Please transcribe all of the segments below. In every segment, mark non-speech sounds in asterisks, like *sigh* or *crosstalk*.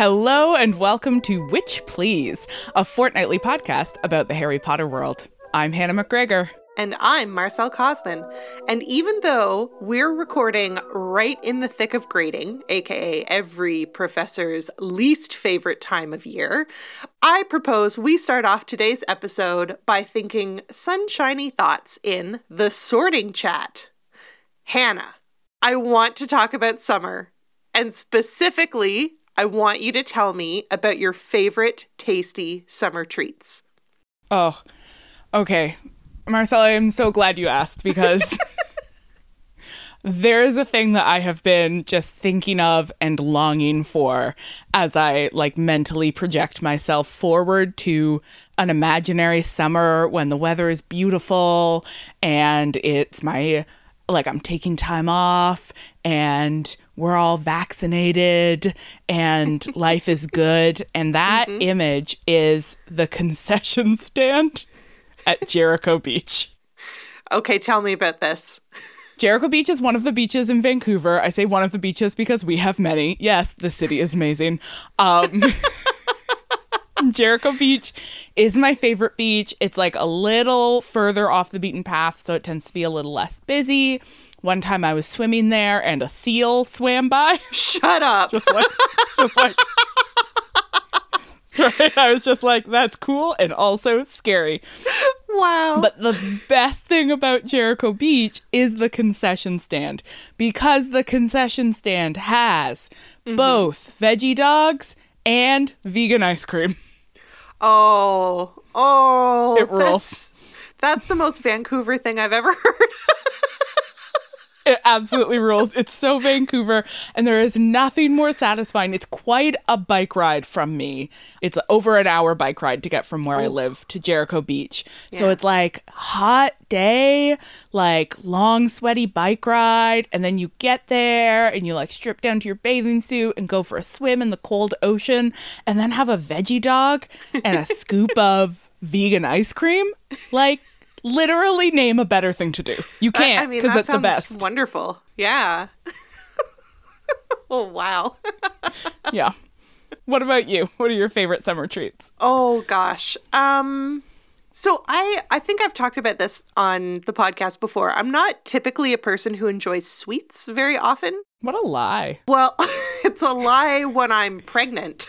Hello and welcome to Witch Please, a fortnightly podcast about the Harry Potter world. I'm Hannah McGregor. And I'm Marcelle Kosman. And even though we're recording right in the thick of grading, aka every professor's least favorite time of year, I propose we start off today's episode by thinking sunshiny thoughts in the sorting chat. Hannah, I want to talk about summer. And specifically, I want you to tell me about your favorite tasty summer treats. Oh, Okay. Marcella, I'm so glad you asked because *laughs* there is a thing that I have been just thinking of and longing for as I like mentally project myself forward to an imaginary summer when the weather is beautiful and it's my like I'm taking time off and we're all vaccinated and *laughs* life is good and that mm-hmm. image is the concession stand at Jericho Beach. Okay, tell me about this. Jericho Beach is one of the beaches in Vancouver. I say one of the beaches because we have many. Yes, the city is amazing. Um, *laughs* Jericho Beach is my favorite beach. It's like a little further off the beaten path, so it tends to be a little less busy. One time I was swimming there and a seal swam by. *laughs* Shut up. just like, just like *laughs* right? I was just like, that's cool and also scary. Wow. But the best thing about Jericho Beach is the concession stand because the concession stand has mm-hmm. both veggie dogs and vegan ice cream. Oh, oh. It rules. That's, that's the most Vancouver thing I've ever *laughs* heard. It absolutely rules. It's so Vancouver, and there is nothing more satisfying. It's quite a bike ride from me. It's over an hour bike ride to get from where. I live to Jericho Beach. Yeah. So it's like hot day, like long sweaty bike ride, and then you get there and you like strip down to your bathing suit and go for a swim in the cold ocean, and then have a veggie dog and a scoop *laughs* of vegan ice cream. Like literally name a better thing to do. You can't because I mean, that's the best. Wonderful. Yeah. *laughs* oh wow. *laughs* yeah. What about you? What are your favorite summer treats? Oh gosh. Um so I I think I've talked about this on the podcast before. I'm not typically a person who enjoys sweets very often. What a lie. Well, *laughs* it's a lie when I'm pregnant.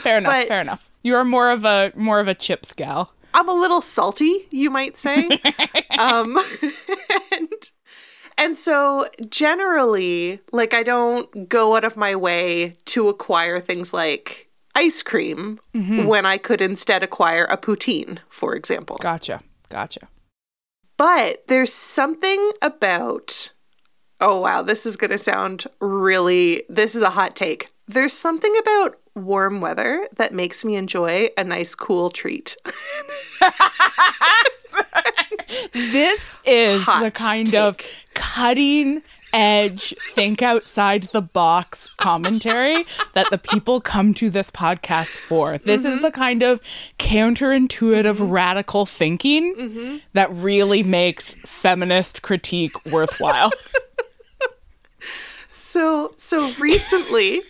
Fair enough. But fair enough. You are more of a more of a chips gal. I'm a little salty, you might say. *laughs* um, *laughs* and And so generally, like I don't go out of my way to acquire things like ice cream when I could instead acquire a poutine, for example. Gotcha. Gotcha. But there's something about Oh wow, this is going to sound really this is a hot take. There's something about warm weather that makes me enjoy a nice cool treat. *laughs* This is Hot the kind of cutting edge, think outside the box commentary that the people come to this podcast for. This Mm-hmm. is the kind of counterintuitive, radical thinking Mm-hmm. that really makes feminist critique worthwhile. *laughs* So so recently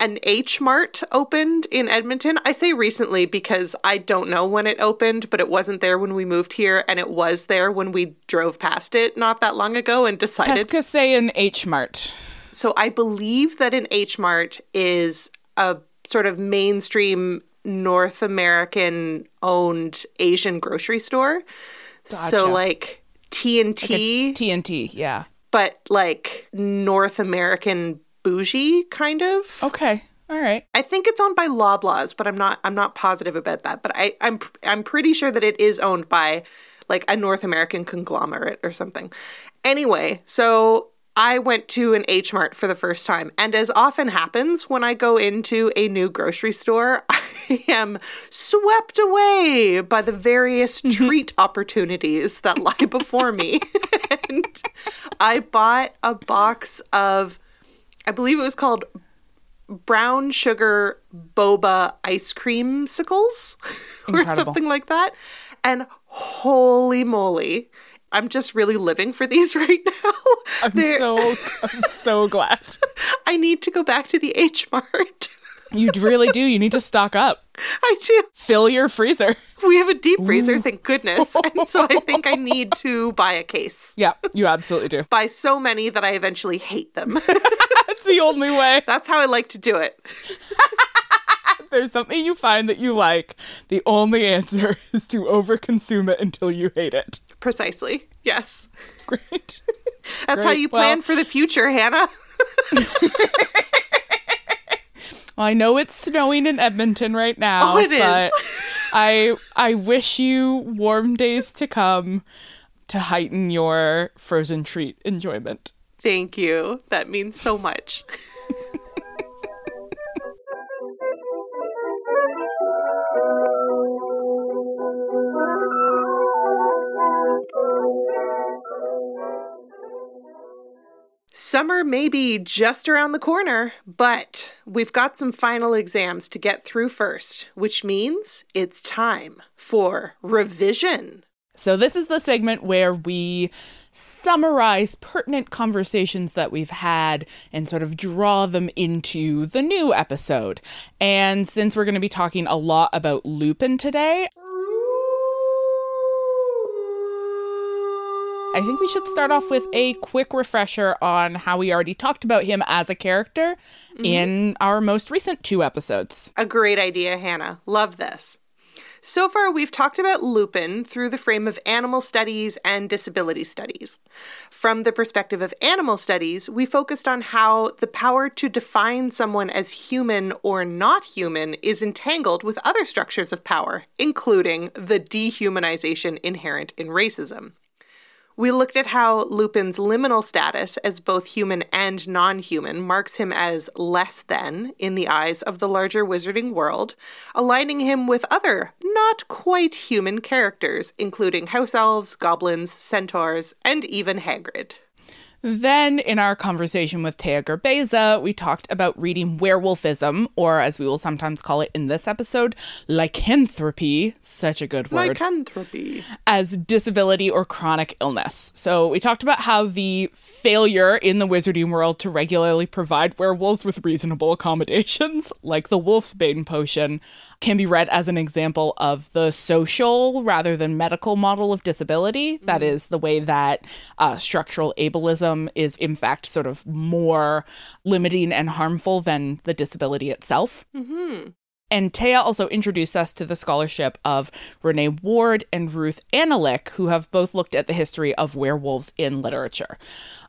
an H Mart opened in Edmonton. I say recently because I don't know when it opened, but it wasn't there when we moved here and it was there when we drove past it not that long ago and decided. Pescasey and H Mart. So I believe that an H Mart is a sort of mainstream North American owned Asian grocery store. So like T&T TNT, yeah. but like North American bougie kind of. Okay. All right. I think it's owned by Loblaws, but I'm not I'm not positive about that. But I I'm I'm pretty sure that it is owned by like a North American conglomerate or something. Anyway, so I went to an H Mart for the first time, and as often happens when I go into a new grocery store, *laughs* I am swept away by the various mm-hmm. treat opportunities that lie before me. *laughs* *laughs* and I bought a box of I believe it was called brown sugar boba ice cream sickles *laughs* or something like that. And holy moly, I'm just really living for these *laughs* right now. I'm They're- so I'm so glad. *laughs* I need to go back to the H Mart. You really do. You need to stock up. *laughs* I do. Fill your freezer. We have a deep freezer, thank goodness. And so I *laughs* think I need to buy a case. Yeah, you absolutely do. Buy so many that I eventually hate them. *laughs* That's the only way. That's how I like to do it. There's something you find that you like. The only answer is to overconsume it until you hate it. Precisely. Yes. Great. That's how you plan Well- for the future, Hannah. Well, I know it's snowing in Edmonton right now. Oh, it is. *laughs* I I wish you warm days to come to heighten your frozen treat enjoyment. Thank you. That means so much. *laughs* Summer may be just around the corner, but we've got some final exams to get through first, which means it's time for revision. So, this is the segment where we summarize pertinent conversations that we've had and sort of draw them into the new episode. And since we're going to be talking a lot about Lupin today, I think we should start off with a quick refresher on how we already talked about him as a character mm-hmm. in our most recent two episodes. A great idea, Hannah. Love this. So far, we've talked about Lupin through the frame of animal studies and disability studies. From the perspective of animal studies, we focused on how the power to define someone as human or not human is entangled with other structures of power, including the dehumanization inherent in racism. We looked at how Lupin's liminal status as both human and non human marks him as less than in the eyes of the larger wizarding world, aligning him with other not quite human characters, including house elves, goblins, centaurs, and even Hagrid. Then, in our conversation with Taya Gerbeza, we talked about reading werewolfism, or as we will sometimes call it in this episode, lycanthropy, such a good word, Lycanthropy. as disability or chronic illness. So, we talked about how the failure in the wizarding world to regularly provide werewolves with reasonable accommodations, like the Wolfsbane potion, can be read as an example of the social rather than medical model of disability. That is the way that uh, structural ableism is, in fact, sort of more limiting and harmful than the disability itself. And Taya also introduced us to the scholarship of Renee Ward and Ruth Anolik, who have both looked at the history of werewolves in literature.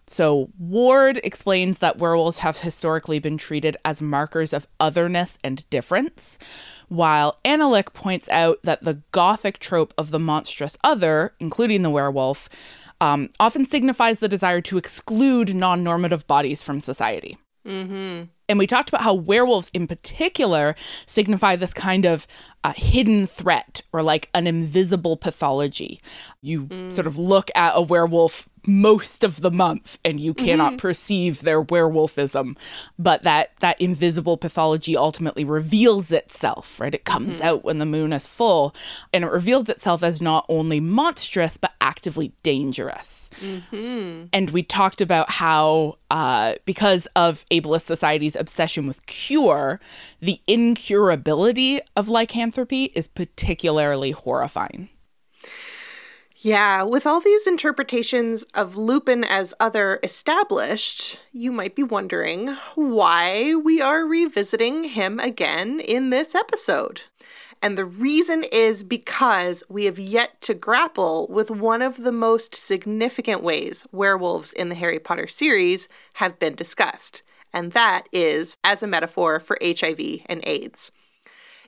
So, Ward explains that werewolves have historically been treated as markers of otherness and difference, while Anolik points out that the gothic trope of the monstrous other, including the werewolf, um, often signifies the desire to exclude non normative bodies from society. Mm-hmm. And we talked about how werewolves in particular signify this kind of uh, hidden threat or like an invisible pathology. You mm. sort of look at a werewolf most of the month and you cannot mm-hmm. perceive their werewolfism but that that invisible pathology ultimately reveals itself right it comes mm-hmm. out when the moon is full and it reveals itself as not only monstrous but actively dangerous mm-hmm. and we talked about how uh, because of ableist society's obsession with cure the incurability of lycanthropy is particularly horrifying yeah, with all these interpretations of Lupin as other established, you might be wondering why we are revisiting him again in this episode. And the reason is because we have yet to grapple with one of the most significant ways werewolves in the Harry Potter series have been discussed, and that is as a metaphor for HIV and AIDS.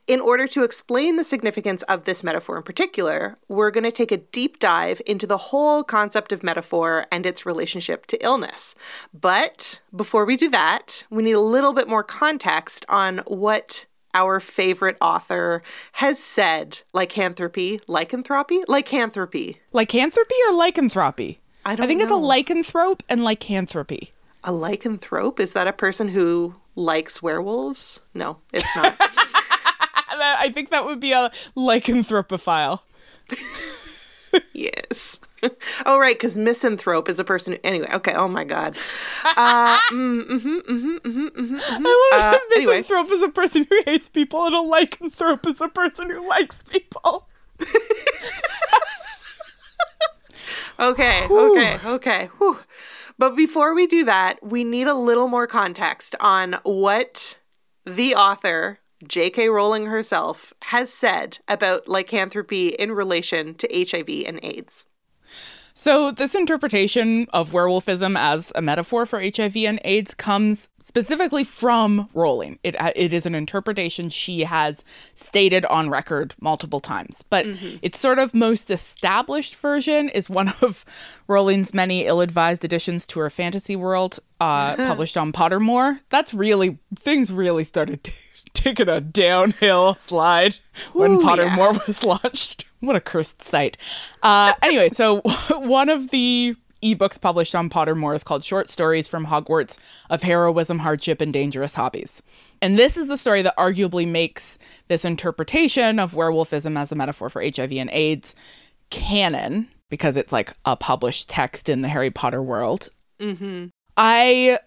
In order to explain the significance of this metaphor in particular, we're going to take a deep dive into the whole concept of metaphor and its relationship to illness. But before we do that, we need a little bit more context on what our favorite author has said lycanthropy, lycanthropy, lycanthropy. Lycanthropy or lycanthropy? I don't I think know. it's a lycanthrope and lycanthropy. A lycanthrope? Is that a person who likes werewolves? No, it's not. *laughs* I think that would be a lycanthropophile. *laughs* yes. *laughs* Oh, right, because misanthrope is a person. Who, anyway, okay. Oh my god. Uh, *laughs* mm, mm-hmm, mm-hmm, mm-hmm, mm-hmm, I love uh, that misanthrope anyway. is a person who hates people, and a lycanthrope is a person who likes people. okay, okay, okay. Whew. But before we do that, we need a little more context on what the author J.K. Rowling herself has said about lycanthropy in relation to HIV and AIDS. So, this interpretation of werewolfism as a metaphor for HIV and AIDS comes specifically from Rowling. It, it is an interpretation she has stated on record multiple times. But mm-hmm. its sort of most established version is one of Rowling's many ill advised additions to her fantasy world, uh, *laughs* published on Pottermore. That's really, things really started taken a downhill slide Ooh, when Pottermore yeah. *laughs* was launched. What a cursed site. Uh, anyway, so *laughs* one of the ebooks published on Pottermore is called Short Stories from Hogwarts of Heroism, Hardship, and Dangerous Hobbies. And this is the story that arguably makes this interpretation of werewolfism as a metaphor for HIV and AIDS canon because it's like a published text in the Harry Potter world. Mm-hmm. I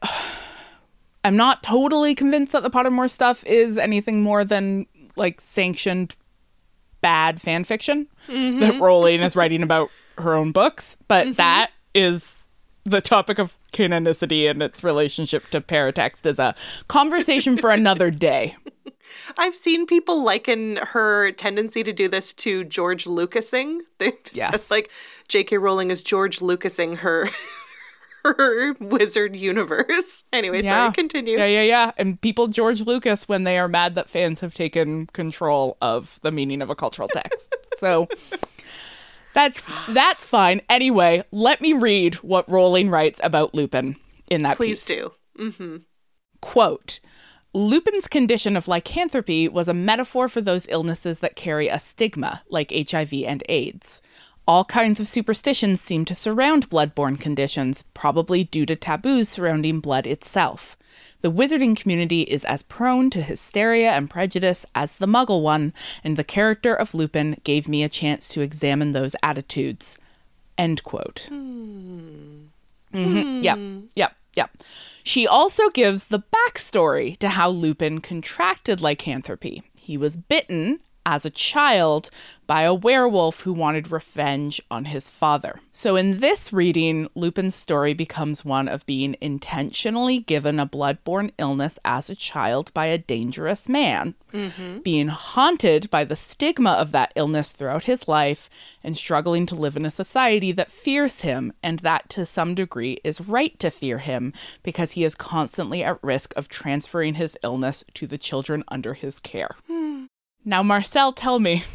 I'm not totally convinced that the Pottermore stuff is anything more than like sanctioned bad fan fiction mm-hmm. that Rowling is writing about her own books, but mm-hmm. that is the topic of canonicity and its relationship to paratext is a conversation for another day. *laughs* I've seen people liken her tendency to do this to George Lucasing. They yes. said like J.K. Rowling is George Lucasing her her *laughs* wizard universe. *laughs* Anyway, yeah. sorry, continue. Yeah, yeah, yeah. And people George Lucas when they are mad that fans have taken control of the meaning of a cultural text. *laughs* so that's that's fine. Anyway, let me read what Rowling writes about Lupin in that Please piece. do. Mm-hmm. Quote. Lupin's condition of lycanthropy was a metaphor for those illnesses that carry a stigma, like HIV and AIDS. All kinds of superstitions seem to surround blood-borne conditions, probably due to taboos surrounding blood itself. The wizarding community is as prone to hysteria and prejudice as the muggle one, and the character of Lupin gave me a chance to examine those attitudes. End quote. Hmm. Mm-hmm. Yep, yep, yep. She also gives the backstory to how Lupin contracted lycanthropy. He was bitten as a child by a werewolf who wanted revenge on his father. So, in this reading, Lupin's story becomes one of being intentionally given a bloodborne illness as a child by a dangerous man, mm-hmm. being haunted by the stigma of that illness throughout his life, and struggling to live in a society that fears him and that to some degree is right to fear him because he is constantly at risk of transferring his illness to the children under his care. Now, Marcelle, tell me.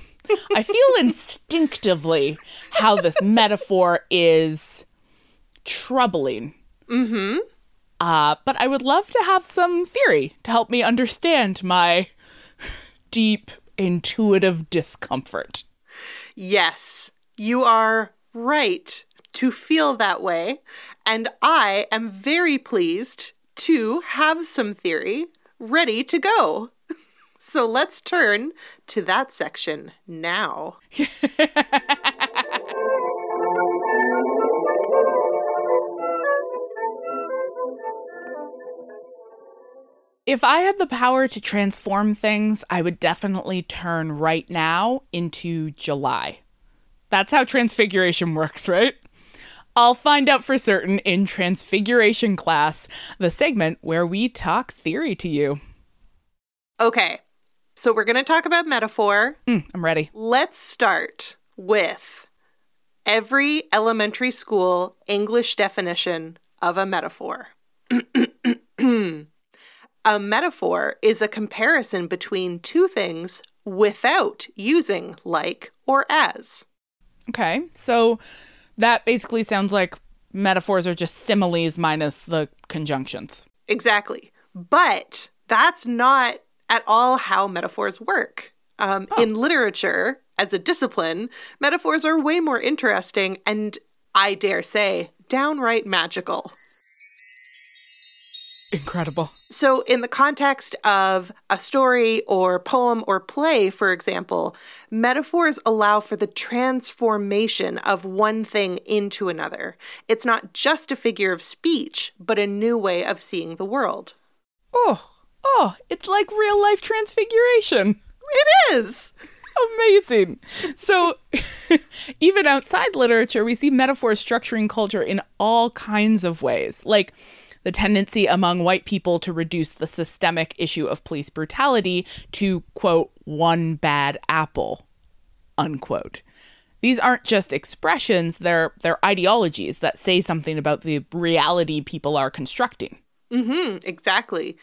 I feel instinctively how this metaphor is troubling. Mm-hmm. Uh, but I would love to have some theory to help me understand my deep, intuitive discomfort. Yes, you are right to feel that way. And I am very pleased to have some theory ready to go. So let's turn to that section now. If I had the power to transform things, I would definitely turn right now into July. That's how transfiguration works, right? I'll find out for certain in Transfiguration class, the segment where we talk theory to you. Okay, so we're going to talk about metaphor. Mm, I'm ready. Let's start with every elementary school English definition of a metaphor. *clears throat* a metaphor is a comparison between two things without using like or as. Okay, so that basically sounds like metaphors are just similes minus the conjunctions. Exactly. But that's not at all how metaphors work. Um, oh. In literature, as a discipline, metaphors are way more interesting and, I dare say, downright magical. Incredible. So, in the context of a story or poem or play, for example, metaphors allow for the transformation of one thing into another. It's not just a figure of speech, but a new way of seeing the world. Oh, oh, it's like real life transfiguration. It is. Amazing. So, *laughs* even outside literature, we see metaphors structuring culture in all kinds of ways. Like, the tendency among white people to reduce the systemic issue of police brutality to, quote, one bad apple, unquote. These aren't just expressions, they're, they're ideologies that say something about the reality people are constructing. Mm-hmm, exactly.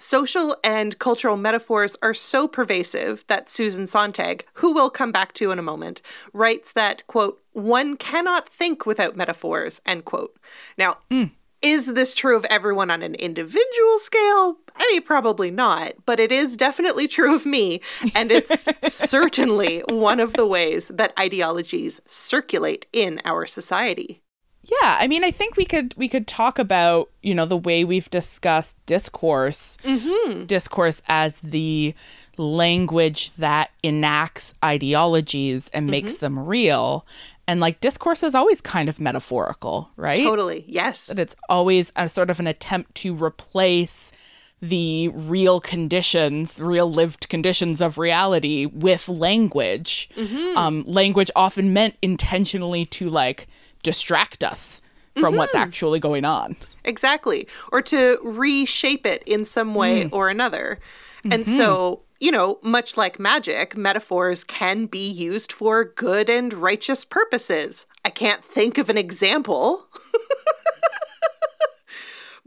Social and cultural metaphors are so pervasive that Susan Sontag, who we'll come back to in a moment, writes that, quote, one cannot think without metaphors, end quote. Now, mm. is this true of everyone on an individual scale? I mean, probably not, but it is definitely true of me. And it's *laughs* certainly one of the ways that ideologies circulate in our society. Yeah, I mean, I think we could we could talk about you know the way we've discussed discourse, mm-hmm. discourse as the language that enacts ideologies and mm-hmm. makes them real. And like discourse is always kind of metaphorical, right? Totally, yes. That it's always a sort of an attempt to replace the real conditions, real lived conditions of reality with language. Mm-hmm. Um, language often meant intentionally to like distract us from mm-hmm. what's actually going on. Exactly. Or to reshape it in some way mm. or another. Mm-hmm. And so, you know, much like magic, metaphors can be used for good and righteous purposes. I can't think of an example.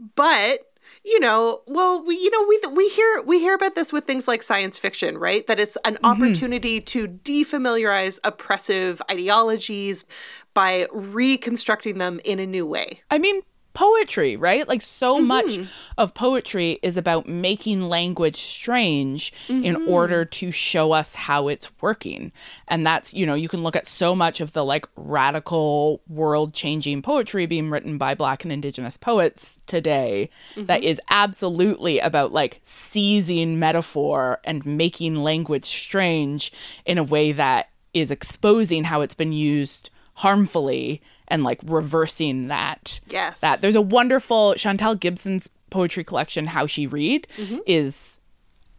*laughs* but you know, well, we, you know, we we hear we hear about this with things like science fiction, right? That it's an mm-hmm. opportunity to defamiliarize oppressive ideologies by reconstructing them in a new way. I mean, poetry, right? Like so mm-hmm. much of poetry is about making language strange mm-hmm. in order to show us how it's working. And that's, you know, you can look at so much of the like radical world changing poetry being written by black and indigenous poets today mm-hmm. that is absolutely about like seizing metaphor and making language strange in a way that is exposing how it's been used harmfully and like reversing that. Yes. That there's a wonderful Chantal Gibson's poetry collection, How She Read, mm-hmm. is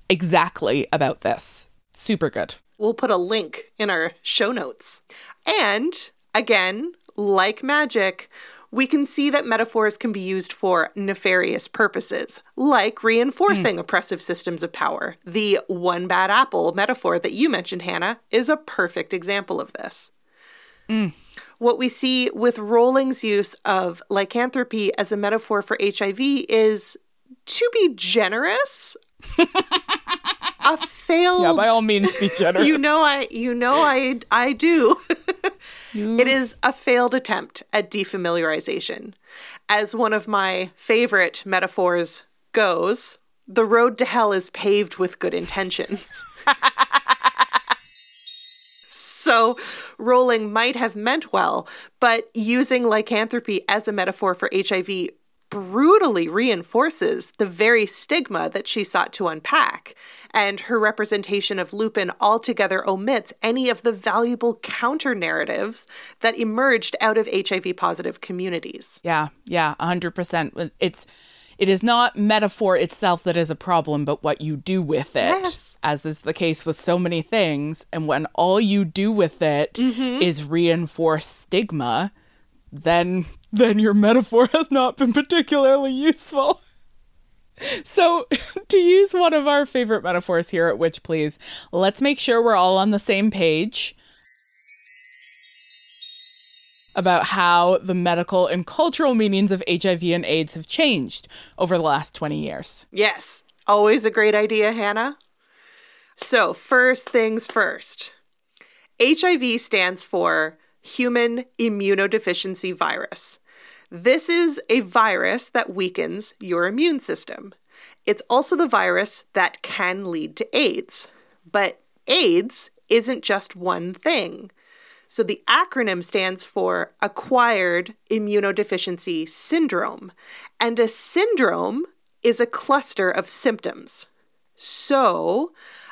exactly about this. Super good. we'll put a link in our show notes. And again, like magic, we can see that metaphors can be used for nefarious purposes, like reinforcing mm. oppressive systems of power. The one bad apple metaphor that you mentioned, Hannah, is a perfect example of this. Mm. What we see with Rowling's use of lycanthropy as a metaphor for HIV is to be generous. *laughs* a failed Yeah, by all means be *laughs* generous. you know I you know I I do. *laughs* It is a failed attempt at defamiliarization. As one of my favorite metaphors goes, the road to hell is paved with good intentions. So Rowling might have meant well, but using lycanthropy as a metaphor for HIV brutally reinforces the very stigma that she sought to unpack, and her representation of Lupin altogether omits any of the valuable counter narratives that emerged out of HIV positive communities. Yeah, yeah, 100%. It's it is not metaphor itself that is a problem, but what you do with it, yes. as is the case with so many things. And when all you do with it mm-hmm. is reinforce stigma, then then your metaphor *laughs* has not been particularly useful. *laughs* So, *laughs* to use one of our favorite metaphors here at Witch Please, let's make sure we're all on the same page about how the medical and cultural meanings of HIV and AIDS have changed over the last 20 years. Yes, always a great idea, Hannah. So, first things first HIV stands for Human Immunodeficiency Virus. This is a virus that weakens your immune system. It's also the virus that can lead to AIDS. But AIDS isn't just one thing. So the acronym stands for Acquired Immunodeficiency Syndrome. And a syndrome is a cluster of symptoms. So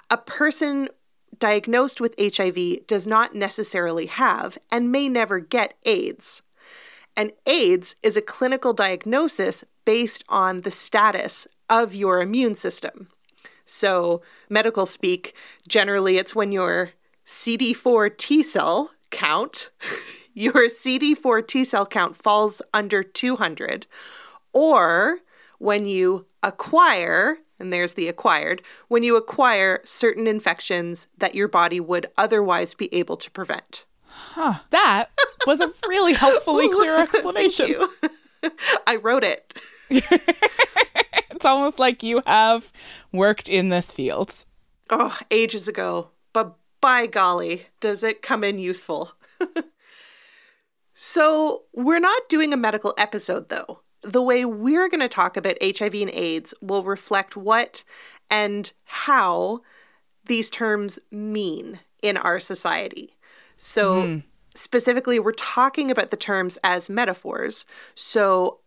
a person diagnosed with HIV does not necessarily have and may never get AIDS. And AIDS is a clinical diagnosis based on the status of your immune system. So, medical speak, generally it's when your CD4 T cell count, *laughs* your CD4 T cell count falls under 200, or when you acquire, and there's the acquired, when you acquire certain infections that your body would otherwise be able to prevent. Huh. That was a really helpfully *laughs* clear explanation. *laughs* I wrote it. it's almost like you have worked in this field. Oh, ages ago. But by golly, does it come in useful. *laughs* so, we're not doing a medical episode though. The way we're going to talk about HIV and AIDS will reflect what and how these terms mean in our society. So, mm. specifically, we're talking about the terms as metaphors. So,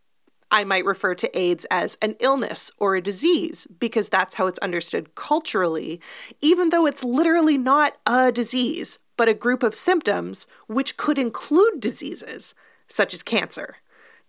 I might refer to AIDS as an illness or a disease because that's how it's understood culturally, even though it's literally not a disease, but a group of symptoms which could include diseases such as cancer.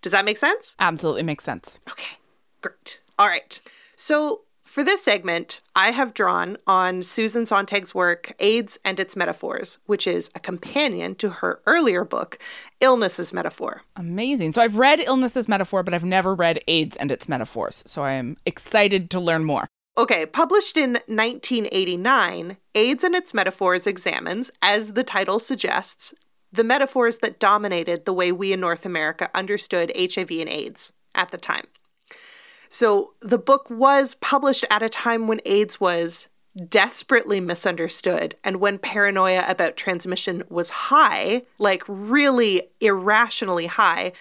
Does that make sense? Absolutely makes sense. Okay, great. All right. So, for this segment, I have drawn on Susan Sontag's work, AIDS and Its Metaphors, which is a companion to her earlier book, Illness as Metaphor. Amazing. So I've read Illness as Metaphor, but I've never read AIDS and Its Metaphors. So I am excited to learn more. Okay, published in 1989, AIDS and Its Metaphors examines, as the title suggests, the metaphors that dominated the way we in North America understood HIV and AIDS at the time. So the book was published at a time when AIDS was desperately misunderstood and when paranoia about transmission was high, like really irrationally high,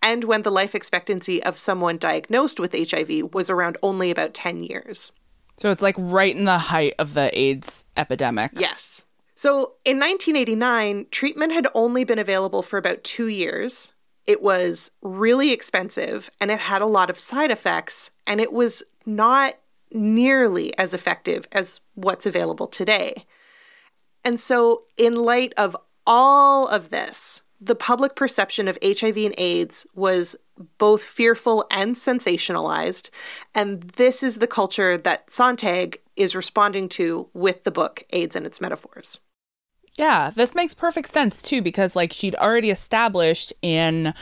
and when the life expectancy of someone diagnosed with HIV was around only about 10 years. So it's like right in the height of the AIDS epidemic. Yes. So in 1989, treatment had only been available for about two years, it was really expensive and it had a lot of side effects, and it was not nearly as effective as what's available today. And so, in light of all of this, the public perception of HIV and AIDS was both fearful and sensationalized. And this is the culture that Sontag is responding to with the book AIDS and its metaphors. Yeah, this makes perfect sense too, because like she'd already established in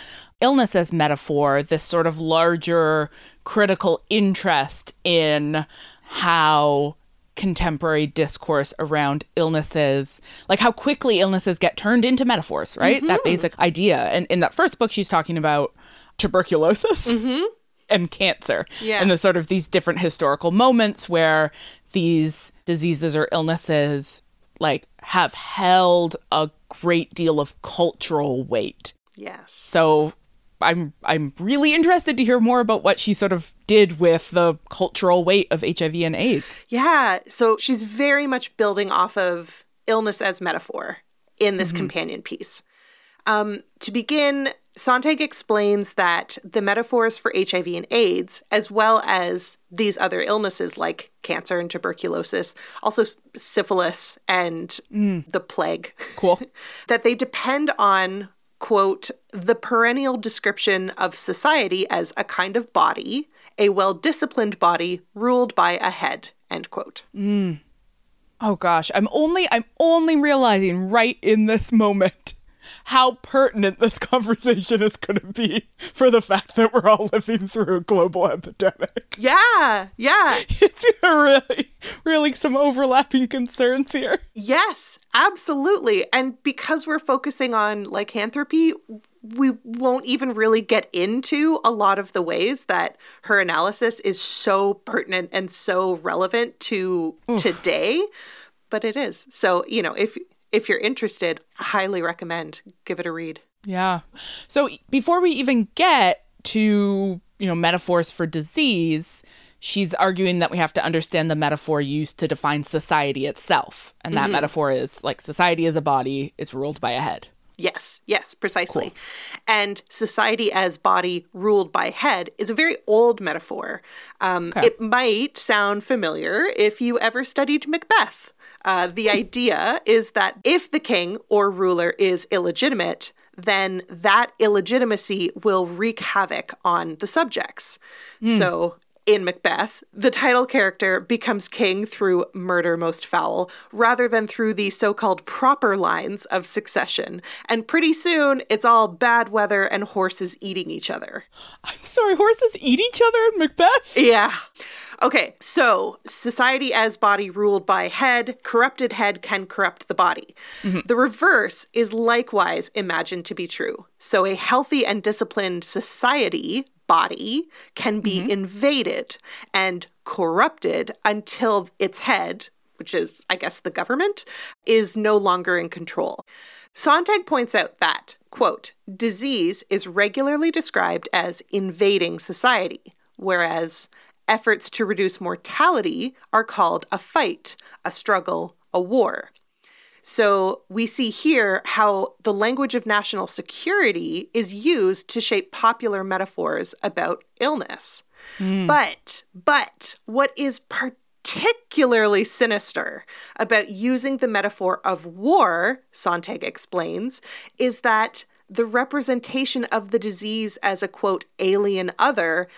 illness as metaphor this sort of larger critical interest in how contemporary discourse around illnesses, like how quickly illnesses get turned into metaphors, right? Mm-hmm. That basic idea. And in that first book, she's talking about tuberculosis mm-hmm. and cancer. Yeah. And the sort of these different historical moments where these diseases or illnesses like have held a great deal of cultural weight. Yes. So I'm I'm really interested to hear more about what she sort of did with the cultural weight of HIV and AIDS. Yeah, so she's very much building off of illness as metaphor in this mm-hmm. companion piece. Um, to begin, Sontag explains that the metaphors for HIV and AIDS, as well as these other illnesses like cancer and tuberculosis, also syphilis and mm. the plague, cool, *laughs* that they depend on quote the perennial description of society as a kind of body, a well-disciplined body ruled by a head, end quote. Mm. Oh gosh, I'm only I'm only realizing right in this *laughs* moment how pertinent this *laughs* conversation is going to be for the fact that we're all living through a global epidemic. *laughs* Yeah, yeah. It's really, really some overlapping concerns here. Yes, absolutely. And because we're focusing on lycanthropy, we won't even really get into a lot of the ways that her analysis is so pertinent and so relevant to Oof. today but it is. So, you know, if if you're interested, highly recommend give it a read. Yeah. So before we even get to, you know, metaphors for disease, she's arguing that we have to understand the metaphor used to define society itself. And that mm-hmm. metaphor is like society as a body is ruled by a head. Yes, yes, precisely. Cool. And society as body ruled by head is a very old metaphor. Um, okay. It might sound familiar if you ever studied Macbeth. Uh, the idea is that if the king or ruler is illegitimate, then that illegitimacy will wreak havoc on the subjects. Mm. So in Macbeth, the title character becomes king through murder most foul, rather than through the so called proper lines of succession. And pretty soon, it's all bad weather and horses eating each other. I'm sorry, horses eat each other in Macbeth? Yeah. Okay, so society as body ruled by head, corrupted head can corrupt the body. Mm-hmm. The reverse is likewise imagined to be true. So a healthy and disciplined society body can be mm-hmm. invaded and corrupted until its head, which is, I guess, the government, is no longer in control. Sontag points out that, quote, disease is regularly described as invading society, whereas efforts to reduce mortality are called a fight, a struggle, a war. So we see here how the language of national security is used to shape popular metaphors about illness. Mm. But, but what is particularly sinister about using the metaphor of war, Sontag explains, is that the representation of the disease as a quote, alien other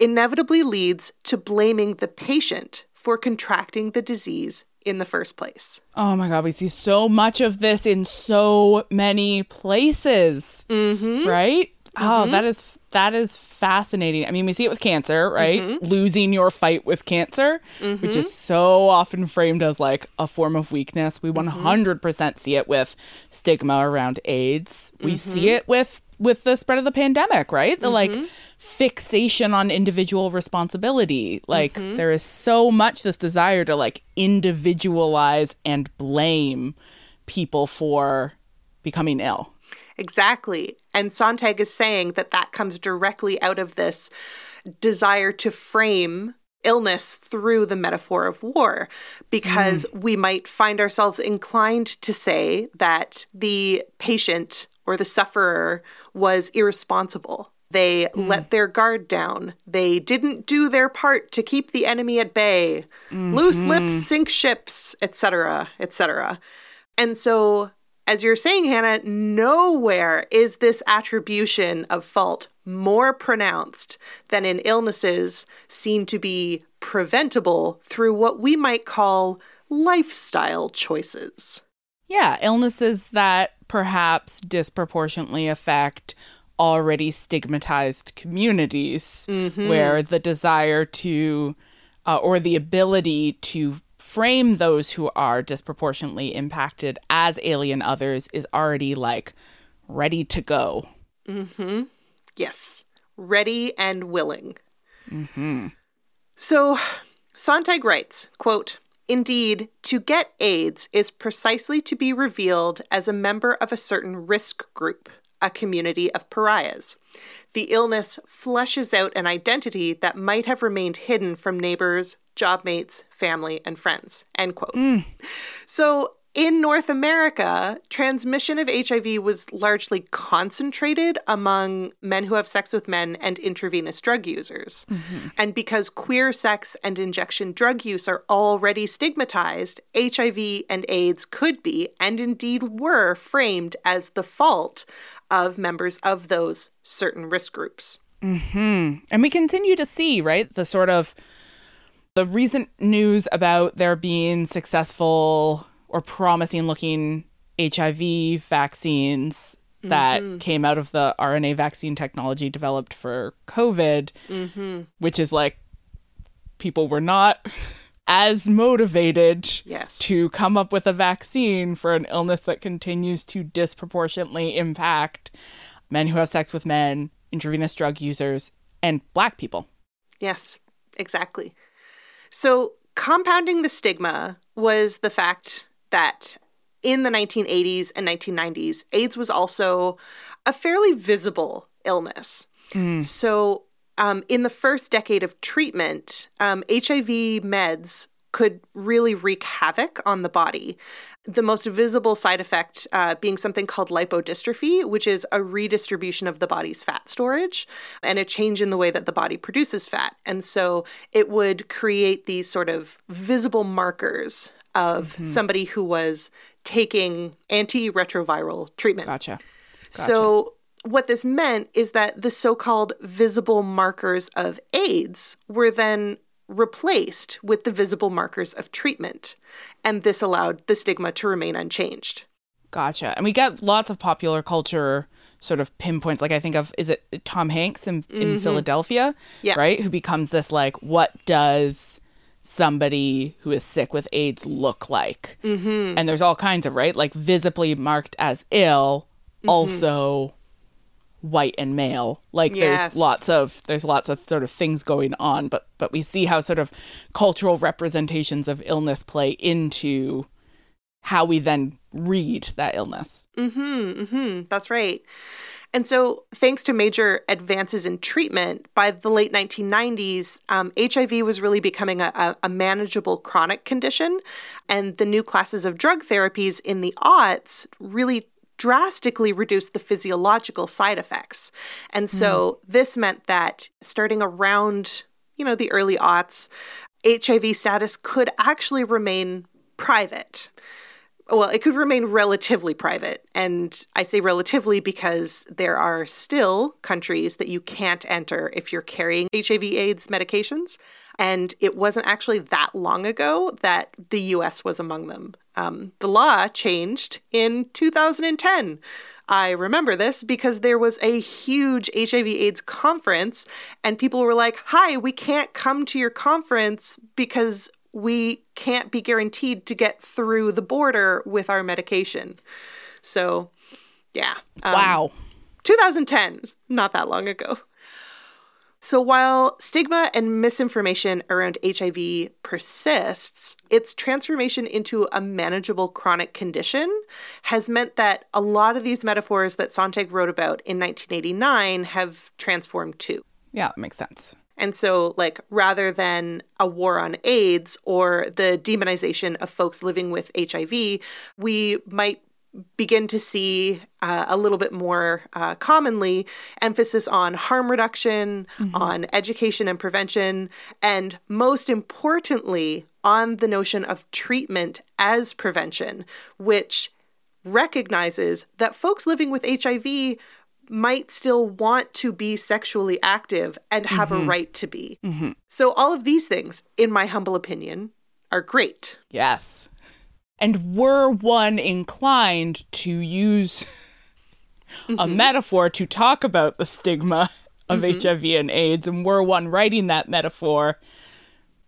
inevitably leads to blaming the patient for contracting the disease in the first place. Oh my God, we see so much of this in so many places, mm-hmm. right? Oh, mm-hmm. Oh, that is that is fascinating. I mean, we see it with cancer, right? Mm-hmm. Losing your fight with cancer, which is mm-hmm. so often framed as like a form of weakness. We 100% mm-hmm. see it with stigma around AIDS. We see mm-hmm. it with with the spread of the pandemic, right? The like fixation on individual responsibility. Like mm-hmm. there is so much this desire to like individualize and blame people for becoming ill. Exactly. And Sontag is saying that that comes directly out of this desire to frame illness through the metaphor of war because mm. we might find ourselves inclined to say that the patient or the sufferer was irresponsible they mm. let their guard down. They didn't do their part to keep the enemy at bay. Mm-hmm. Loose lips sink ships, etc., etc. And so as you're saying, Hannah, nowhere is this attribution of fault more pronounced than in illnesses seen to be preventable through what we might call lifestyle choices. Yeah, illnesses that perhaps disproportionately affect already stigmatized communities mm-hmm. where the desire to uh, or the ability to frame those who are disproportionately impacted as alien others is already like ready to go. Mhm. Yes. Ready and willing. Mhm. So Sontag writes, quote, Indeed, to get AIDS is precisely to be revealed as a member of a certain risk group, a community of pariahs. The illness fleshes out an identity that might have remained hidden from neighbors, job mates, family, and friends. End quote. Mm. So in North America, transmission of HIV was largely concentrated among men who have sex with men and intravenous drug users. Mm-hmm. And because queer sex and injection drug use are already stigmatized, HIV and AIDS could be, and indeed were, framed as the fault of members of those certain risk groups. Mm-hmm. And we continue to see, right, the sort of the recent news about there being successful or promising looking HIV vaccines that mm-hmm. came out of the RNA vaccine technology developed for COVID, mm-hmm. which is like people were not *laughs* as motivated yes. to come up with a vaccine for an illness that continues to disproportionately impact men who have sex with men, intravenous drug users, and black people. Yes, exactly. So, compounding the stigma was the fact that in the 1980s and 1990s, AIDS was also a fairly visible illness. Mm. So, um, in the first decade of treatment, um, HIV meds could really wreak havoc on the body. The most visible side effect uh, being something called lipodystrophy, which is a redistribution of the body's fat storage and a change in the way that the body produces fat. And so it would create these sort of visible markers of mm-hmm. somebody who was taking antiretroviral treatment. Gotcha. gotcha. So, what this meant is that the so called visible markers of AIDS were then replaced with the visible markers of treatment. And this allowed the stigma to remain unchanged. Gotcha. And we get lots of popular culture sort of pinpoints. Like I think of, is it Tom Hanks in, in mm-hmm. Philadelphia? Yeah. Right? Who becomes this like, what does somebody who is sick with AIDS look like? Mm-hmm. And there's all kinds of, right? Like visibly marked as ill, mm-hmm. also white and male. Like yes. there's lots of there's lots of sort of things going on, but but we see how sort of cultural representations of illness play into how we then read that illness. Mhm, mhm. That's right. And so, thanks to major advances in treatment, by the late 1990s, um, HIV was really becoming a, a, manageable chronic condition. And the new classes of drug therapies in the aughts really drastically reduced the physiological side effects. And so, mm. this meant that starting around, you know, the early aughts, HIV status could actually remain private well, it could remain relatively private. And I say relatively because there are still countries that you can't enter if you're carrying HIV AIDS medications. And it wasn't actually that long ago that the US was among them. Um, the law changed in 2010. I remember this because there was a huge HIV AIDS conference, and people were like, Hi, we can't come to your conference because we can't be guaranteed to get through the border with our medication. So, yeah. Um, wow. 2010, not that long ago. So, while stigma and misinformation around HIV persists, its transformation into a manageable chronic condition has meant that a lot of these metaphors that Sontag wrote about in 1989 have transformed too. Yeah, that makes sense. And so, like, rather than a war on AIDS or the demonization of folks living with HIV, we might begin to see uh, a little bit more uh, commonly emphasis on harm reduction, mm-hmm. on education and prevention, and most importantly, on the notion of treatment as prevention, which recognizes that folks living with HIV might still want to be sexually active and have a mm-hmm. right to be. Mm-hmm. So, all of these things, in my humble opinion, are great. Yes. And were one inclined to use *laughs* a mm-hmm. metaphor to talk about the stigma of HIV and AIDS, and were one writing that metaphor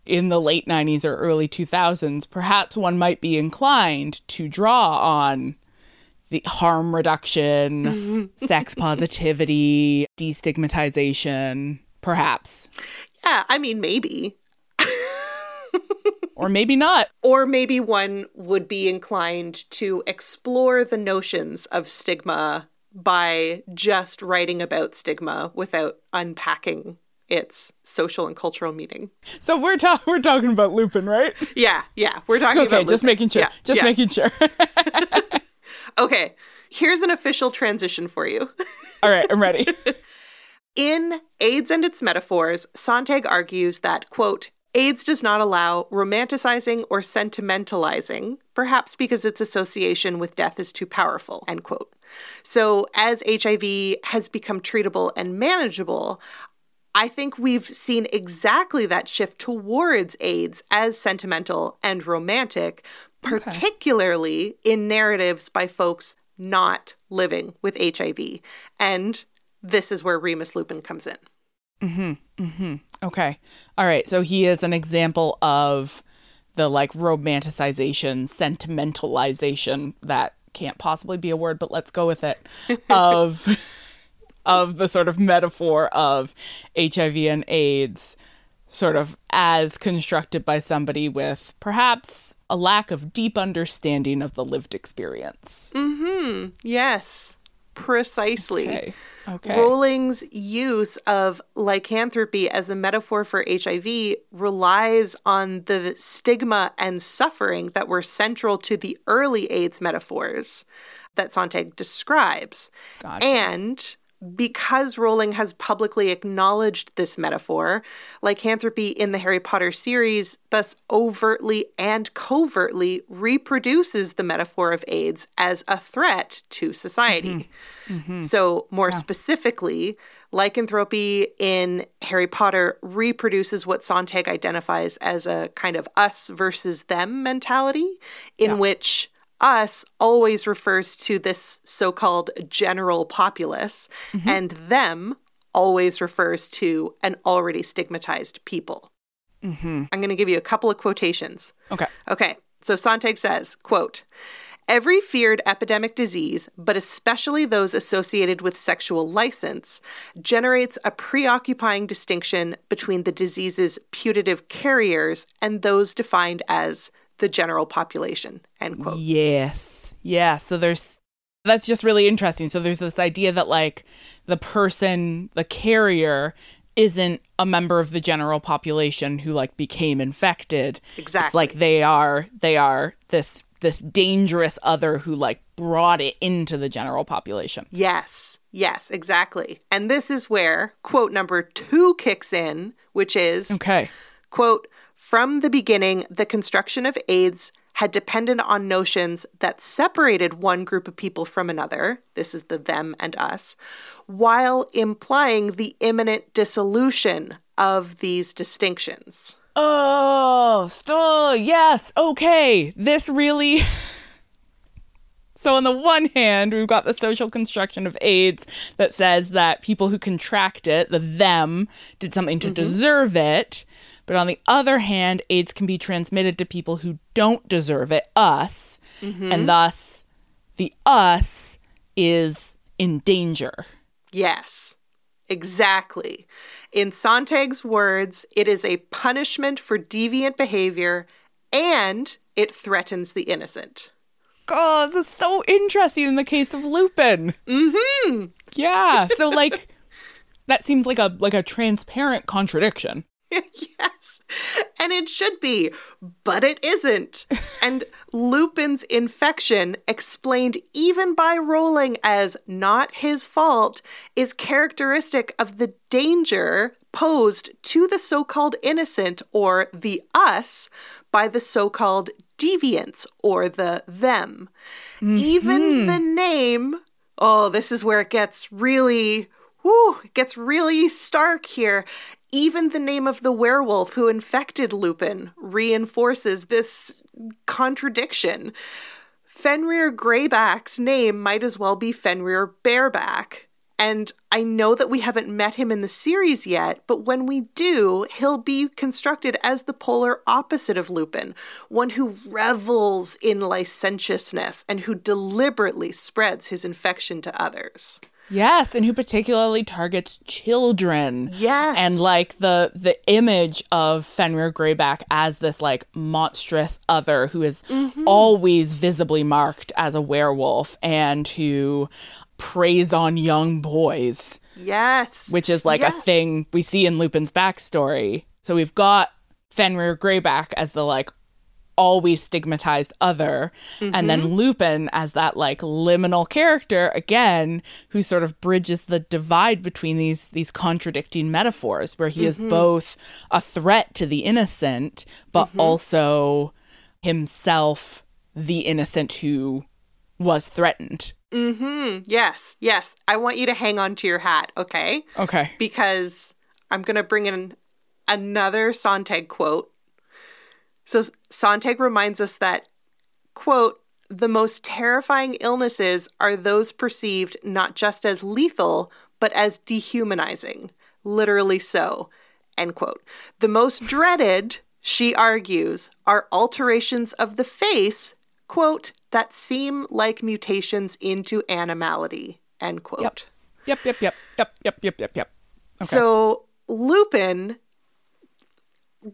in the late 90s or early 2000s, perhaps one might be inclined to draw on the harm reduction, *laughs* sex positivity, destigmatization, perhaps. Yeah, I mean, maybe. *laughs* Or maybe not. Or maybe one would be inclined to explore the notions of stigma by just writing about stigma without unpacking its social and cultural meaning. So we're ta- we're talking about Lupin, right? Yeah, yeah, we're talking Okay, about Okay, just making sure. Yeah, just yeah. making sure. *laughs* Okay, here's an official transition for you. *laughs* All right, I'm ready. In AIDS and its Metaphors, Sontag argues that, quote, AIDS does not allow romanticizing or sentimentalizing, perhaps because its association with death is too powerful, end quote. So, as HIV has become treatable and manageable, I think we've seen exactly that shift towards AIDS as sentimental and romantic, particularly in narratives by folks not living with HIV. And this is where Remus Lupin comes in. Mm-hmm. Mm-hmm. Okay. All right. So he is an example of the like romanticization, sentimentalization that can't possibly be a word, but let's go with it. *laughs* Of of the sort of metaphor of HIV and AIDS sort of as constructed by somebody with perhaps a lack of deep understanding of the lived experience. Hmm. Yes, precisely. Okay. Okay. Rowling's use of lycanthropy as a metaphor for HIV relies on the stigma and suffering that were central to the early AIDS metaphors that Sontag describes. Gotcha. And because Rowling has publicly acknowledged this metaphor, lycanthropy in the Harry Potter series thus overtly and covertly reproduces the metaphor of AIDS as a threat to society. Mm-hmm. Mm-hmm. So, more specifically, lycanthropy in Harry Potter reproduces what Sontag identifies as a kind of us versus them mentality, in which us always refers to this so called general populace, mm-hmm. and them always refers to an already stigmatized people. Mm-hmm. I'm going to give you a couple of quotations. Okay. Okay, so Sontag says, quote, Every feared epidemic disease, but especially those associated with sexual license, generates a preoccupying distinction between the disease's putative carriers and those defined as the general population. End quote. Yes. Yeah. So there's that's just really interesting. So there's this idea that like the person, the carrier, isn't a member of the general population who like became infected. Exactly. It's like they are they are this this dangerous other who like brought it into the general population. Yes, yes, exactly. And this is where quote number two kicks in, which is Okay. quote, from the beginning, the construction of AIDS had depended on notions that separated one group of people from another, this is the them and us, while implying the imminent dissolution of these distinctions. Oh, st- oh, yes. Okay. This really. *laughs* so, on the one hand, we've got the social construction of AIDS that says that people who contract it, the them, did something to mm-hmm. deserve it. But on the other hand, AIDS can be transmitted to people who don't deserve it, us. And thus, the us is in danger. Yes, exactly. In Sontag's words, it is a punishment for deviant behavior and it threatens the innocent. Oh, this is so interesting in the case of Lupin. Mm-hmm. Yeah. So like *laughs* that seems like a like a transparent contradiction. *laughs* yes. And it should be, but it isn't. *laughs* and Lupin's infection, explained even by Rowling as not his fault, is characteristic of the danger posed to the so called innocent or the us by the so called deviants or the them. Even mm-hmm. the name, oh, this is where it gets really, whoo, it gets really stark here. Even the name of the werewolf who infected Lupin reinforces this contradiction. Fenrir Greyback's name might as well be Fenrir Bareback. And I know that we haven't met him in the series yet, but when we do, he'll be constructed as the polar opposite of Lupin, one who revels in licentiousness and who deliberately spreads his infection to others. Yes, and who particularly targets children. Yes. And like the the image of Fenrir Greyback as this like monstrous other who is mm-hmm. always visibly marked as a werewolf and who preys on young boys, Yes. which is like a thing we see in Lupin's backstory. So we've got Fenrir Greyback as the like always stigmatized other and then mm-hmm. Lupin as that like liminal character again who sort of bridges the divide between these these contradicting metaphors where he is mm-hmm. both a threat to the innocent but mm-hmm. also himself the innocent who was threatened. Mm-hmm. Yes, yes. I want you to hang on to your hat, okay? Okay. Because I'm going to bring in another Sontag quote. So Sontag reminds us that, quote, the most terrifying illnesses are those perceived not just as lethal, but as dehumanizing. Literally so, end quote. The most dreaded, she argues, are alterations of the face, quote, that seem like mutations into animality, end quote. Yep. Yep, yep, yep. Yep, yep, yep, yep, yep. So Lupin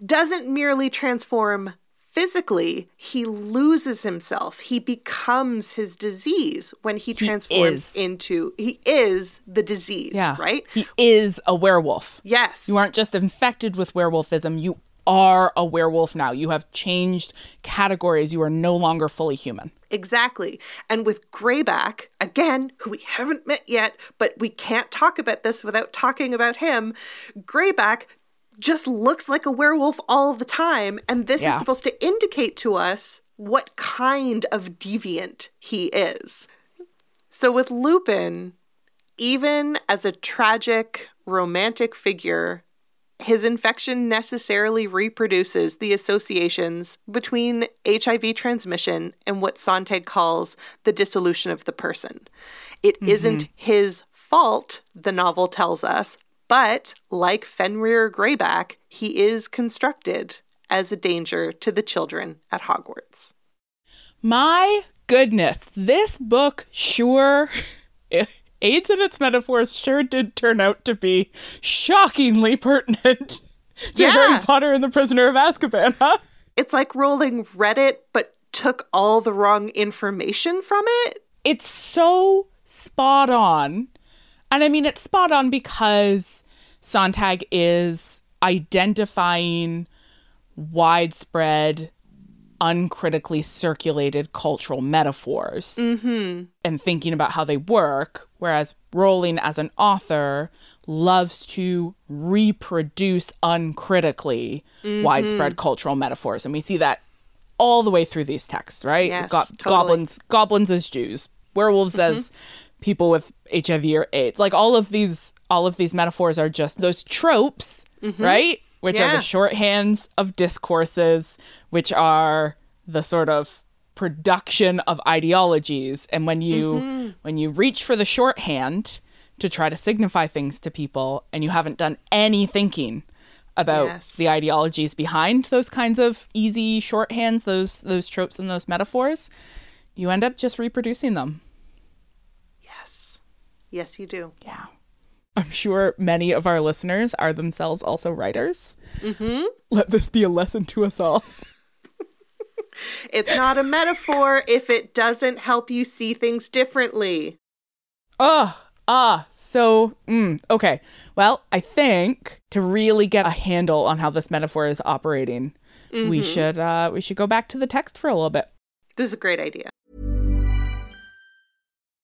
doesn't merely transform physically, he loses himself. He becomes his disease when he transforms is. into he is the disease, Yeah. right? He is a werewolf. Yes. You aren't just infected with werewolfism, you are a werewolf now. You have changed categories. You are no longer fully human. Exactly. And with Greyback, again, who we haven't met yet, but we can't talk about this without talking about him, Greyback just looks like a werewolf all the time. And this Yeah. is supposed to indicate to us what kind of deviant he is. So with Lupin, even as a tragic, romantic figure, his infection necessarily reproduces the associations between HIV transmission and what Sontag calls the dissolution of the person. It not mm-hmm. his fault, the novel tells us, but like Fenrir Greyback, he is constructed as a danger to the children at Hogwarts. My goodness, this book sure *laughs* AIDS and its Metaphors sure did turn out to be shockingly pertinent *laughs* to Yeah. Harry Potter and the Prisoner of Azkaban, huh? It's like Rowling read it, but took all the wrong information from it. it's so spot on. And I mean, it's spot on because Sontag is identifying widespread, uncritically circulated cultural metaphors mm-hmm. and thinking about how they work. Whereas Rowling, as an author, loves to reproduce uncritically mm-hmm. widespread cultural metaphors. And we see that all the way through these texts, right? Yes, Go- totally. Goblins, goblins as Jews, werewolves mm-hmm. as people with HIV or AIDS. Like all of these, all of these metaphors are just those tropes, mm-hmm. right? Which are the shorthands of discourses, which are the sort of production of ideologies. And when you mm-hmm. when you reach for the shorthand to try to signify things to people, and you haven't done any thinking about Yes. the ideologies behind those kinds of easy shorthands, those those tropes and those metaphors, you end up just reproducing them. Yes. You do. Yeah. I'm sure many of our listeners are themselves also writers. Mm-hmm. Let this be a lesson to us all. It's not a metaphor if it doesn't help you see things differently. Oh, ah, so, mm, okay. Well, I think to really get a handle on how this metaphor is operating, we should uh, we should go back to the text for a little bit. This is a great idea.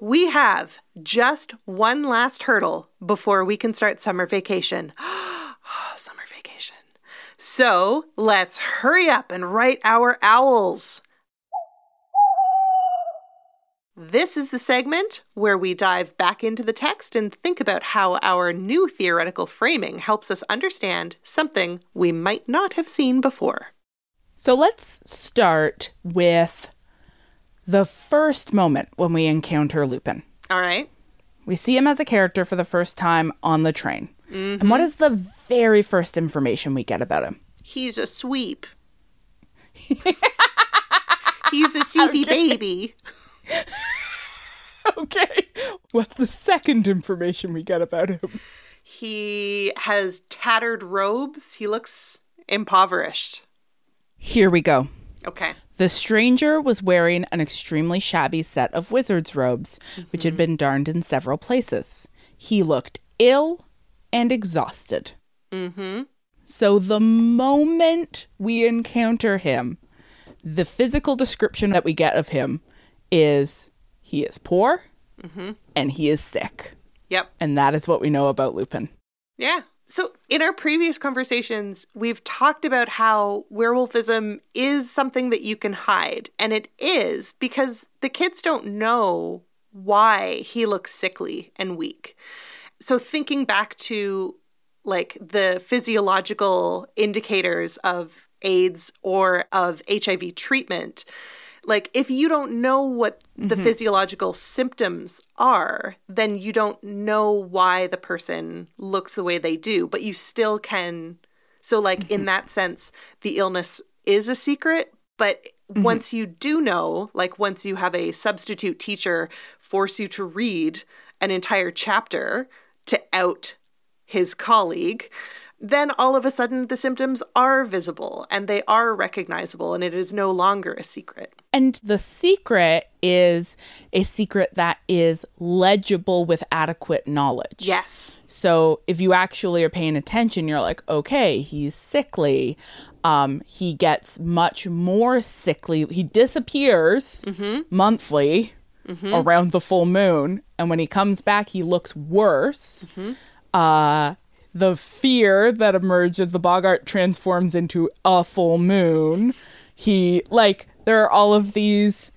We have just one last hurdle before we can start summer vacation. *gasps* Ah, summer vacation. So let's hurry up and write our owls. This is the segment where we dive back into the text and think about how our new theoretical framing helps us understand something we might not have seen before. So let's start with the first moment when we encounter Lupin. All right. We see him as a character for the first time on the train. And what is the very first information we get about him? He's a sweep. *laughs* He's a *laughs* CP baby. *laughs* Okay. What's the second information we get about him? He has tattered robes. He looks impoverished. Here we go. Okay. The stranger was wearing an extremely shabby set of wizard's robes, which had been darned in several places. He looked ill and exhausted. Mm-hmm. So the moment we encounter him, the physical description that we get of him is he is poor and he is sick. Yep. And that is what we know about Lupin. Yeah. So, in our previous conversations, we've talked about how werewolfism is something that you can hide. And it is because the kids don't know why he looks sickly and weak. So, thinking back to like the physiological indicators of AIDS or of HIV treatment, like if you don't know what the mm-hmm. physiological symptoms are then you don't know why the person looks the way they do but you still can so like in mm-hmm. that sense the illness is a secret but mm-hmm. once you do know like once you have a substitute teacher force you to read an entire chapter to out his colleague then all of a sudden the symptoms are visible and they are recognizable and it is no longer a secret And the secret is a secret that is legible with adequate knowledge. yes So if you actually are paying attention, you're like, okay, he's sickly. Um, he gets much more sickly. He disappears monthly around the full moon, and when he comes back, he looks worse. Uh, the fear that emerges the boggart transforms into a full moon. He like there are all of these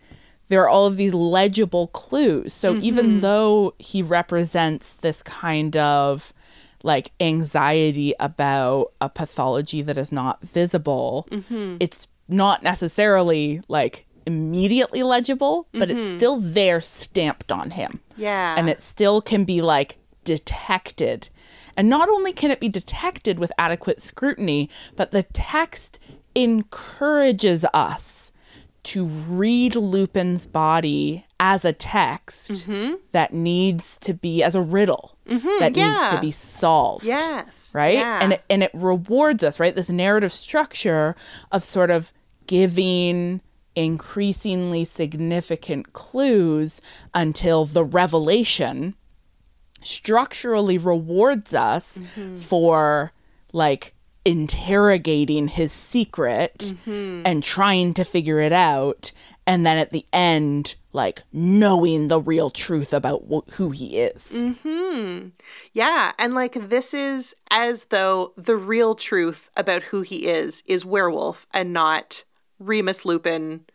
there are all of these legible clues. So mm-hmm. even though he represents this kind of like anxiety about a pathology that is not visible, mm-hmm. it's not necessarily like immediately legible, but it's mm-hmm. still there stamped on him. yeah And it still can be like detected. And not only can it be detected with adequate scrutiny, but the text encourages us to read Lupin's body as a text mm-hmm. that needs to be as a riddle mm-hmm. that needs to be solved yes. right? Yeah. and it, and it rewards us right? This narrative structure of sort of giving increasingly significant clues until the revelation structurally rewards us for like interrogating his secret and trying to figure it out and then at the end like knowing the real truth about wh- who he is mm-hmm. Yeah, and like this is as though the real truth about who he is is werewolf and not Remus Lupin,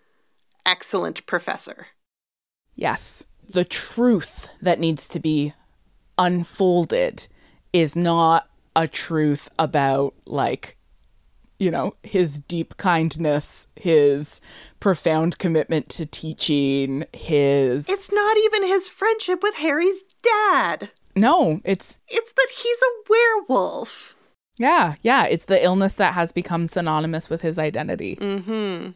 excellent professor. Yes. The truth that needs to be unfolded is not a truth about, like, you know, his deep kindness, his profound commitment to teaching, his. It's not even his friendship with Harry's dad. no, it's. It's that he's a werewolf. Yeah, yeah. It's the illness that has become synonymous with his identity. Mm-hmm.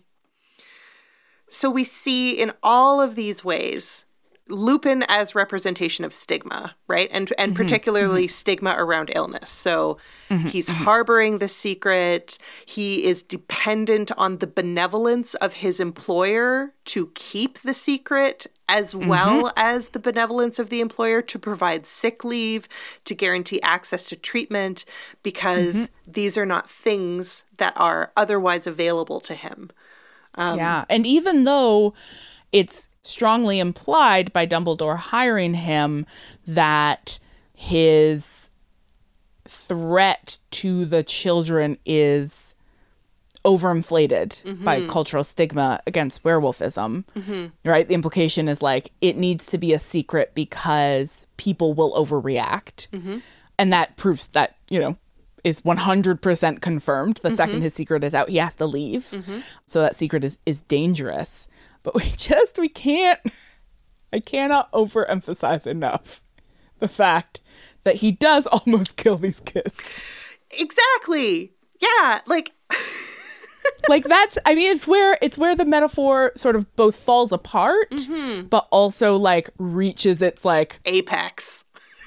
So we see in all of these ways Lupin as representation of stigma, right? And and mm-hmm. particularly mm-hmm. stigma around illness. So mm-hmm. he's harboring the secret. He is dependent on the benevolence of his employer to keep the secret as well as the benevolence of the employer to provide sick leave, to guarantee access to treatment because these are not things that are otherwise available to him. Um, yeah. And even though it's strongly implied by Dumbledore hiring him that his threat to the children is overinflated by mm-hmm. cultural stigma against werewolfism, mm-hmm. right? The implication is like it needs to be a secret because people will overreact. Mm-hmm. And that proves that, you know, is 100% confirmed. The second his secret is out, he has to leave. So that secret is is dangerous. But we *laughs* just we can't I cannot overemphasize enough the fact that he does *laughs* almost kill these kids. Exactly. Yeah, like *laughs* like that's i mean it's where it's where the metaphor sort of both falls apart mm-hmm. but also like reaches its like apex.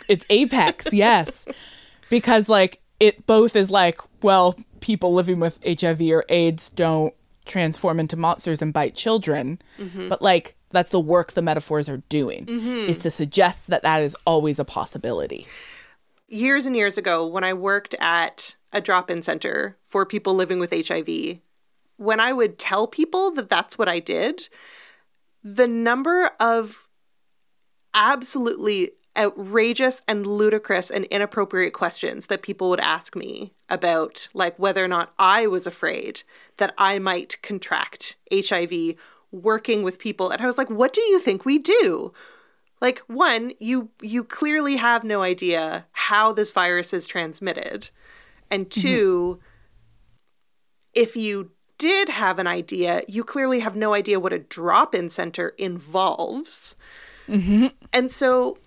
its apex yes because like it both is like well people living with hiv or aids don't transform into monsters and bite children. Mm-hmm. But like that's the work the metaphors are doing mm-hmm. is to suggest that that is always a possibility. Years and years ago when I worked at a drop in center for people living with HIV, when I would tell people that that's what I did, the number of absolutely outrageous and ludicrous and inappropriate questions that people would ask me about like whether or not I was afraid that I might contract HIV working with people. And I was like what do you think we do? Like one you you clearly have no idea how this virus is transmitted. And mm-hmm. 2 if you did have an idea you clearly have no idea what a drop-in center involves. Mm-hmm. And so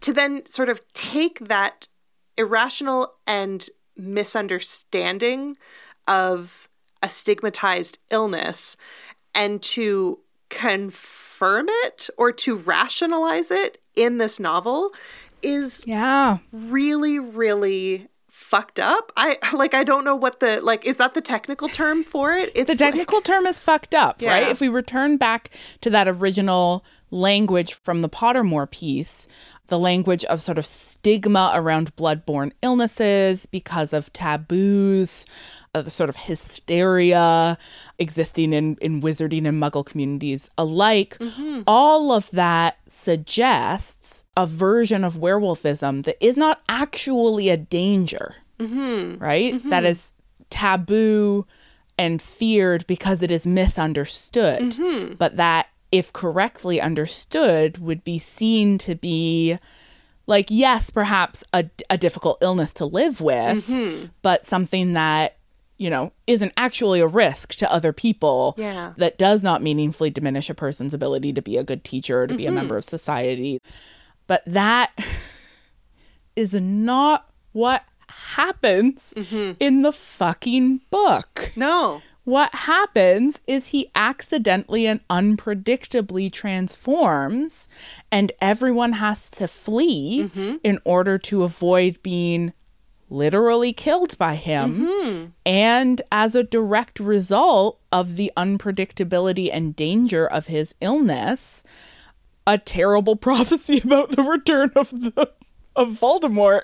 to then sort of take that irrational and misunderstanding of a stigmatized illness and to confirm it or to rationalize it in this novel is yeah. really really fucked up. I like i don't know what the like is that the technical term for it? It's the technical term is fucked up, right? If we return back to that original language from the Pottermore piece, the language of sort of stigma around bloodborne illnesses because of taboos, uh, the sort of hysteria existing in, in wizarding and muggle communities alike, mm-hmm. all of that suggests a version of werewolfism that is not actually a danger mm-hmm. right? Mm-hmm. That is taboo and feared because it is misunderstood. But that, if correctly understood, would be seen to be like, yes, perhaps a, a difficult illness to live with, mm-hmm. but something that, you know, isn't actually a risk to other people Yeah. that does not meaningfully diminish a person's ability to be a good teacher or to be a mm-hmm. member of society. But that *laughs* is not what happens mm-hmm. in the fucking book. no What happens is he accidentally and unpredictably transforms, and everyone has to flee mm-hmm. in order to avoid being literally killed by him. Mm-hmm. And as a direct result of the unpredictability and danger of his illness, a terrible *laughs* prophecy about the return of the of Voldemort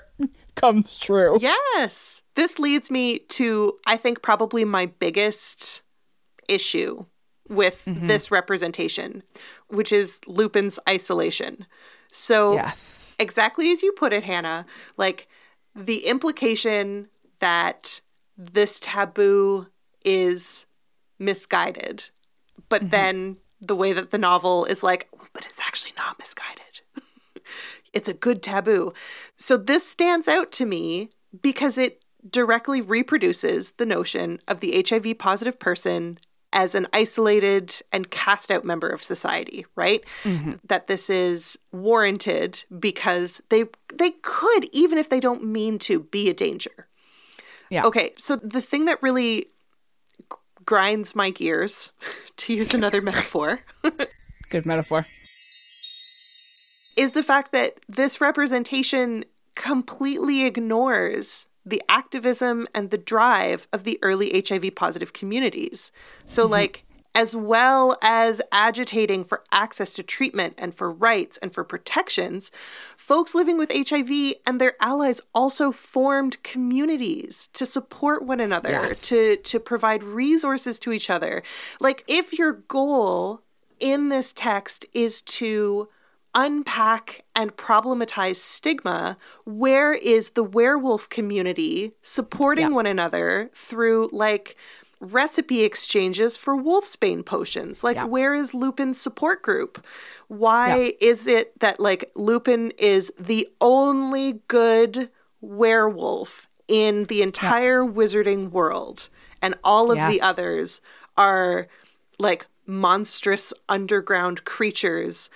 comes true. Yes. This leads me to, I think, probably my biggest issue with mm-hmm. this representation, which is Lupin's isolation. So, Yes. exactly as you put it, Hannah, like the implication that this taboo is misguided, but mm-hmm. then the way that the novel is like, but it's actually not misguided. *laughs* it's a good taboo. So this stands out to me because it directly reproduces the notion of the HIV positive person as an isolated and cast out member of society, right? Mm-hmm. That this is warranted because they they could even if they don't mean to be a danger. Yeah. Okay, so the thing that really grinds my gears, *laughs* to use another *laughs* metaphor, *laughs* Good metaphor. is the fact that this representation completely ignores the activism and the drive of the early HIV positive communities. So, mm-hmm. like, as well as agitating for access to treatment and for rights and for protections, folks living with HIV and their allies also formed communities to support one another, Yes. to, to provide resources to each other. Like, if your goal in this text is to unpack and problematize stigma, where is the werewolf community supporting one another through like recipe exchanges for wolfsbane potions? Like, Yeah. where is Lupin's support group? Why is it that like Lupin is the only good werewolf in the entire wizarding world, and all of the others are like monstrous underground creatures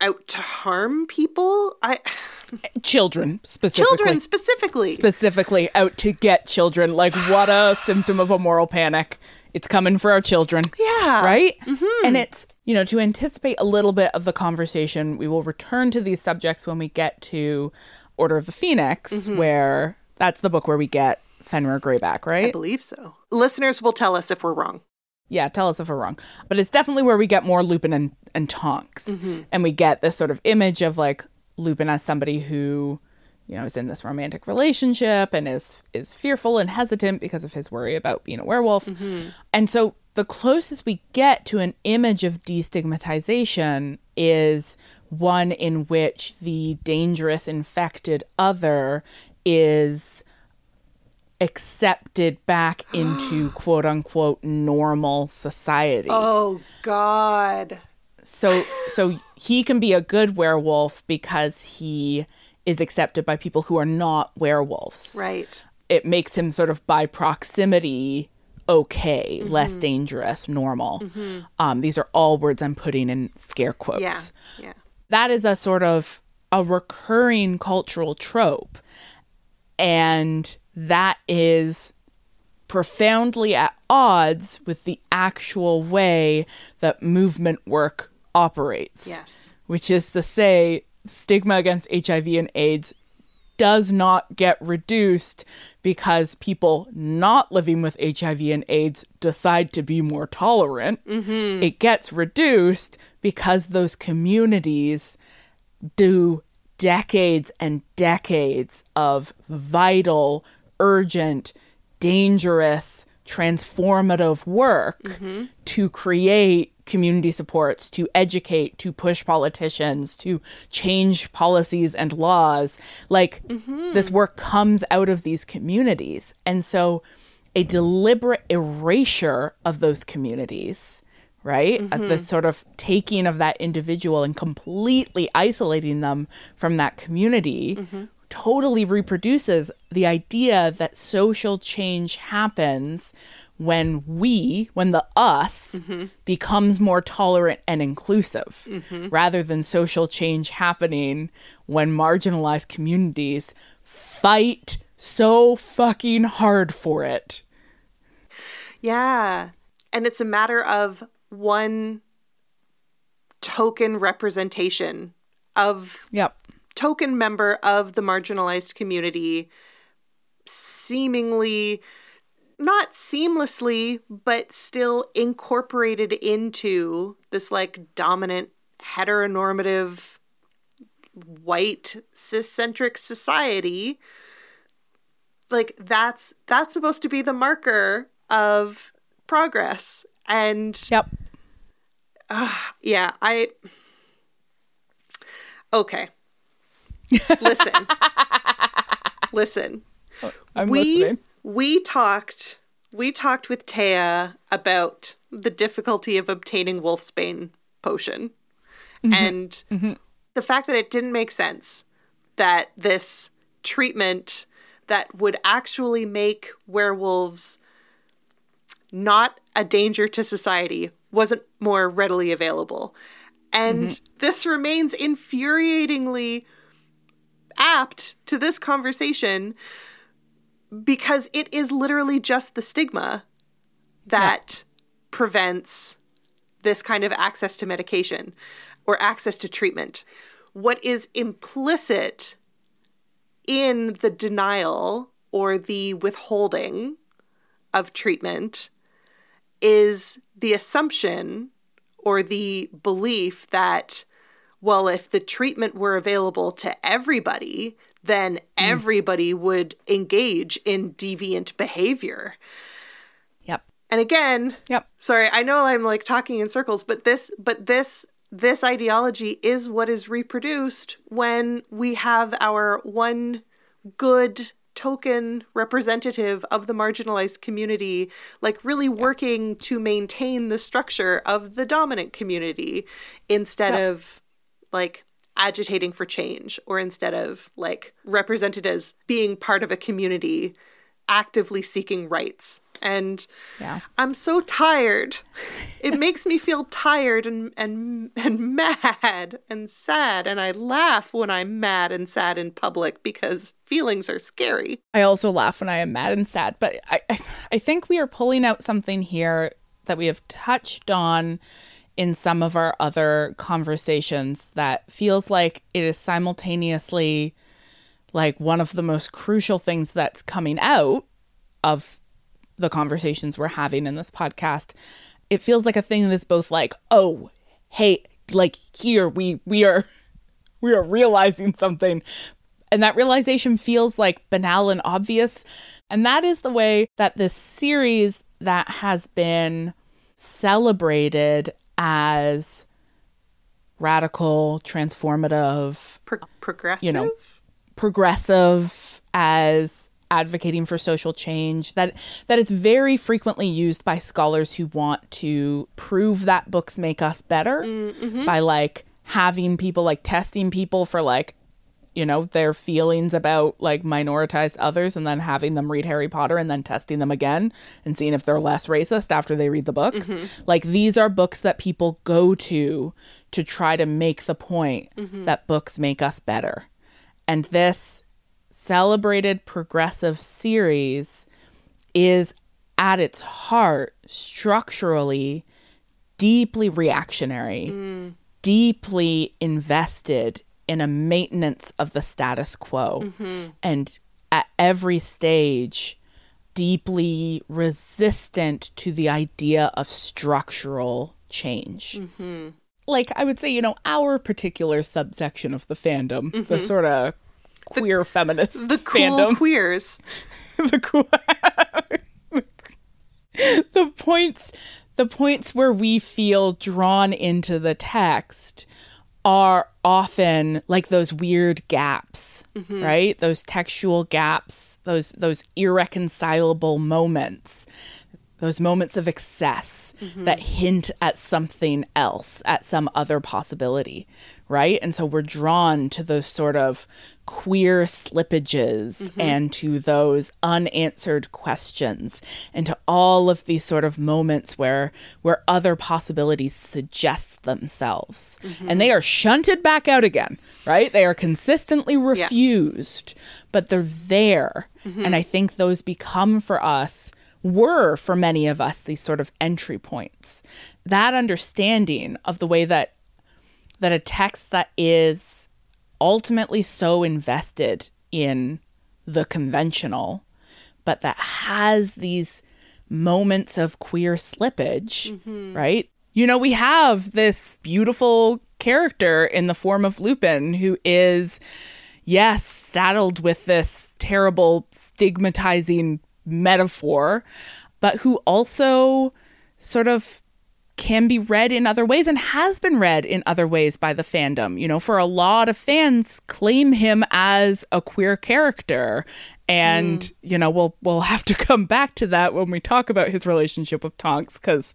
out to harm people? I *sighs* Children specifically. children specifically. specifically out to get children. Like, what a *sighs* symptom of a moral panic. It's coming for our children. Yeah. Right? Mm-hmm. And it's, you know, to anticipate a little bit of the conversation, we will return to these subjects when we get to Order of the Phoenix, where that's the book where we get Fenrir Greyback, right? I believe so. Listeners will tell us if we're wrong. Yeah, tell us if we're wrong. But it's definitely where we get more Lupin and, and Tonks. Mm-hmm. And we get this sort of image of like Lupin as somebody who, you know, is in this romantic relationship and is is fearful and hesitant because of his worry about being a werewolf. Mm-hmm. And so the closest we get to an image of destigmatization is one in which the dangerous infected other is accepted back into *gasps* quote unquote normal society. Oh God. So so he can be a good werewolf because he is accepted by people who are not werewolves. Right. It makes him sort of by proximity okay, less dangerous, normal. Um, these are all words I'm putting in scare quotes Yeah. Yeah. that is a sort of a recurring cultural trope and that is profoundly at odds with the actual way that movement work operates Yes. which is to say stigma against hiv and aids does not get reduced because people not living with HIV and AIDS decide to be more tolerant. Mm-hmm. It gets reduced because those communities do decades and decades of vital, urgent, dangerous, transformative work to create community supports, to educate, to push politicians, to change policies and laws. Like this work comes out of these communities. And so a deliberate erasure of those communities, right? Of the mm-hmm. sort of taking of that individual and completely isolating them from that community mm-hmm. Totally reproduces the idea that social change happens when we, when the us mm-hmm. becomes more tolerant and inclusive, mm-hmm. rather than social change happening when marginalized communities fight so fucking hard for it. Yeah. And it's a matter of one token representation of Yep. Token member of the marginalized community seemingly not seamlessly but still incorporated into this like dominant heteronormative white ciscentric society like that's that's supposed to be the marker of progress and Yep. yeah, I. Okay. Listen. *laughs* Listen. I'm we listening. we talked we talked with Taya about the difficulty of obtaining Wolfsbane potion. Mm-hmm. And mm-hmm. the fact that it didn't make sense that this treatment that would actually make werewolves not a danger to society wasn't more readily available. And mm-hmm. this remains infuriatingly apt to this conversation because it is literally just the stigma that prevents this kind of access to medication or access to treatment. What is implicit in the denial or the withholding of treatment is the assumption or the belief that, well, if the treatment were available to everybody, then hmm. everybody would engage in deviant behavior. Yep. And again, Yep. sorry, I know I'm like talking in circles, but this but this this ideology is what is reproduced when we have our one good token representative of the marginalized community like really working to maintain the structure of the dominant community instead of like agitating for change or instead of like represented as being part of a community actively seeking rights. And Yeah. i'm so tired. It makes me feel tired and and and mad and sad. And i laugh when i'm mad and sad in public because feelings are scary. I also laugh when I am mad and sad, but I, I, I think we are pulling out something here that we have touched on in some of our other conversations that feels like it is simultaneously like one of the most crucial things that's coming out of the conversations we're having in this podcast. It feels like a thing that's both like, oh, hey, like here we we are *laughs* we are realizing something and that realization feels like banal and obvious. And that is the way that this series that has been celebrated as radical, transformative, Pro- progressive? You know, progressive, as advocating for social change that that is very frequently used by scholars who want to prove that books make us better mm, mm-hmm. by like having people like testing people for like you know their feelings about like minoritized others and then having them read Harry Potter and then testing them again and seeing if they're less racist after they read the books. Mm-hmm. Like these are books that people go to to try to make the point mm-hmm. that books make us better. And this celebrated progressive series is at its heart structurally deeply reactionary, mm. deeply invested in a maintenance of the status quo, mm-hmm. and at every stage, deeply resistant to the idea of structural change. Mm-hmm. Like, I would say, you know, our particular subsection of the fandom, the mm-hmm. sort of queer feminist the cool fandom. queers. *laughs* The cool the points the points where we feel drawn into the text are often like those weird gaps mm-hmm. right? Those textual gaps those those irreconcilable moments those moments of excess mm-hmm. that hint at something else, at some other possibility, right? And so we're drawn to those sort of queer slippages mm-hmm. and to those unanswered questions and to all of these sort of moments where where other possibilities suggest themselves. Mm-hmm. And they are shunted back out again, right? They are consistently refused, but they're there. Mm-hmm. And I think those become for us were for many of us these sort of entry points. That understanding of the way that that a text that is ultimately so invested in the conventional, but that has these moments of queer slippage, mm-hmm. right? You know, we have this beautiful character in the form of Lupin who is, yes, saddled with this terrible stigmatizing metaphor, but who also sort of can be read in other ways and has been read in other ways by the fandom. You know, for a lot of fans claim him as a queer character. And, mm. you know, we'll we'll have to *laughs* come back to that when we talk about his relationship with Tonks, because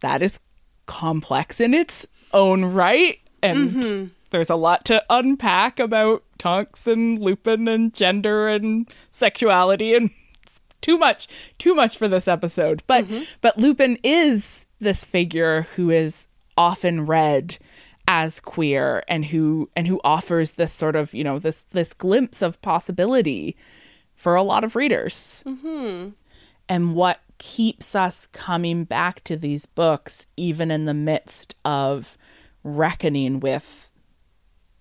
that is complex in its own right. And mm-hmm. there's a lot to unpack about Tonks and Lupin and gender and sexuality and *laughs* it's too much too much for this episode. But mm-hmm. but Lupin is this figure who is often read as queer and who and who offers this sort of, you know, this this glimpse of possibility for a lot of readers. Mm-hmm. And what keeps us coming back to these books even in the midst of reckoning with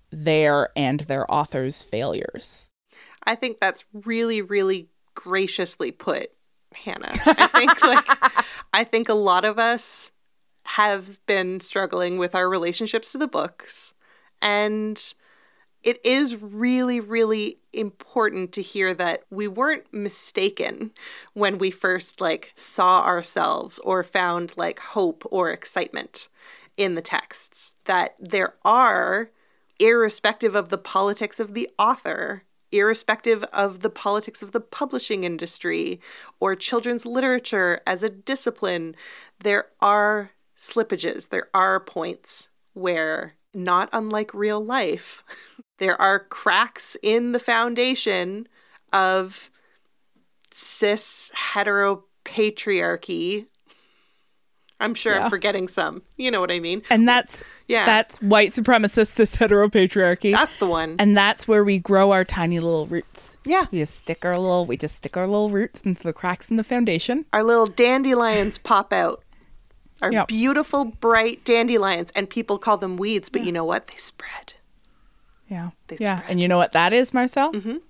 their and their authors' failures. I think that's really, really graciously put, Hannah. I think like *laughs* I think a lot of us have been struggling with our relationships to the books. And it is really, really important to hear that we weren't mistaken when we first like saw ourselves or found like hope or excitement in the texts. That there are, irrespective of the politics of the author, irrespective of the politics of the publishing industry or children's literature as a discipline, there are slippages. There are points where, not unlike real life, *laughs* there are cracks in the foundation of cis heteropatriarchy. I'm sure Yeah. I'm forgetting some. You know what I mean? And that's Yeah. that's white supremacist cis heteropatriarchy. That's the one. and that's where we grow our tiny little roots. Yeah. We just stick our little we just stick our little roots into the cracks in the foundation. Our little dandelions pop out. Our Yep. beautiful, bright dandelions. And people call them weeds, but you know what? They spread. Yeah. They yeah. spread. And you know what that is, Marcelle? Mhm.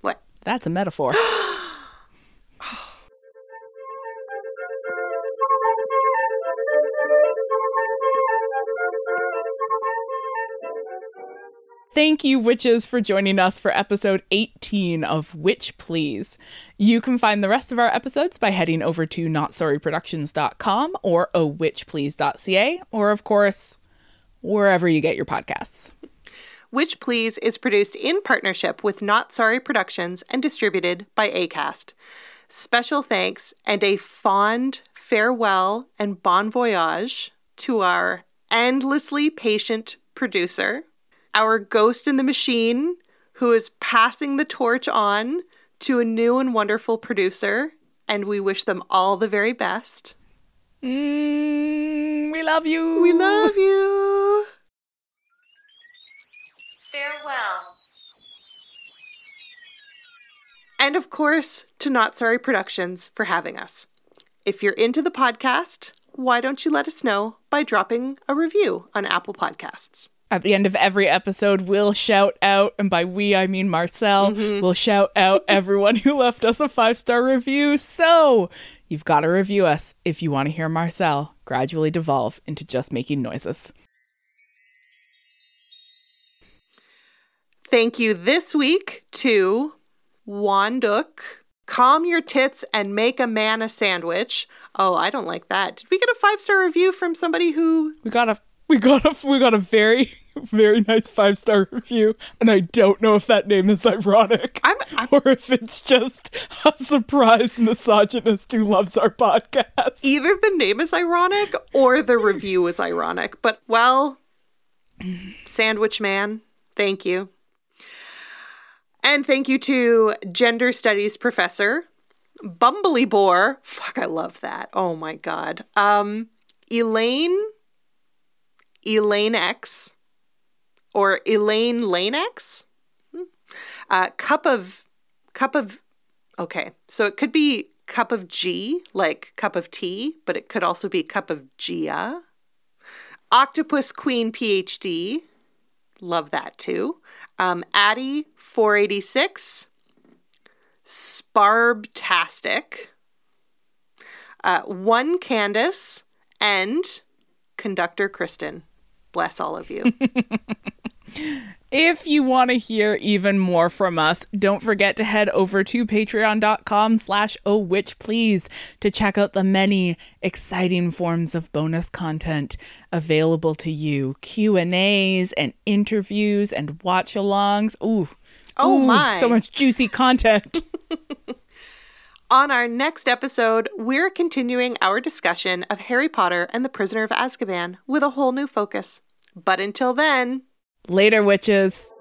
What? That's a metaphor. *gasps* *gasps* Thank you, witches, for joining us for episode 18 of Witch Please. You can find the rest of our episodes by heading over to notsorryproductions.com or ohwitchplease.ca, or, of course, wherever you get your podcasts. Witch Please is produced in partnership with Not Sorry Productions and distributed by ACAST. Special thanks and a fond farewell and bon voyage to our endlessly patient producer, our ghost in the machine who is passing the torch on to a new and wonderful producer, and we wish them all the very best. Mm, we love you. We love you. Farewell. And of course, to Not Sorry Productions for having us. If you're into the podcast, why don't you let us know by dropping a review on Apple Podcasts? At the end of every episode, we'll shout out, and by we, I mean Marcelle, mm-hmm. we'll shout out *laughs* everyone who left us a five star review. So you've got to review us if you want to hear Marcelle gradually devolve into just making noises. Thank you this week to Wanduk. Calm your tits and make a man a sandwich. Oh, I don't like that. Did we get a five star review from somebody who We got a we got a we got a very very nice five star review, and I don't know if that name is ironic I'm, I'm or if it's just a surprise misogynist who loves our podcast. either the name is ironic or the review is ironic. But well, Sandwich Man, thank you. And thank you to gender studies professor Bumbly Boar. Fuck, I love that. Oh my god. Um, Elaine, Elaine X, or Elaine Lane X. Hmm. Uh, cup of, cup of. Okay, so it could be cup of G, like cup of tea, but it could also be cup of Gia. Octopus Queen PhD. Love that too. Um, Addie 486. Sparbtastic. Uh, one Candace and conductor Kristen. Bless all of you. *laughs* If you want to hear even more from us, don't forget to head over to patreon.com slash oh witch please to check out the many exciting forms of bonus content available to you. Q&As and interviews and watch-alongs. Ooh. Oh Ooh, my. So much juicy content. *laughs* *laughs* On our next episode, we're continuing our discussion of Harry Potter and the Prisoner of Azkaban with a whole new focus. But until then, Later, witches.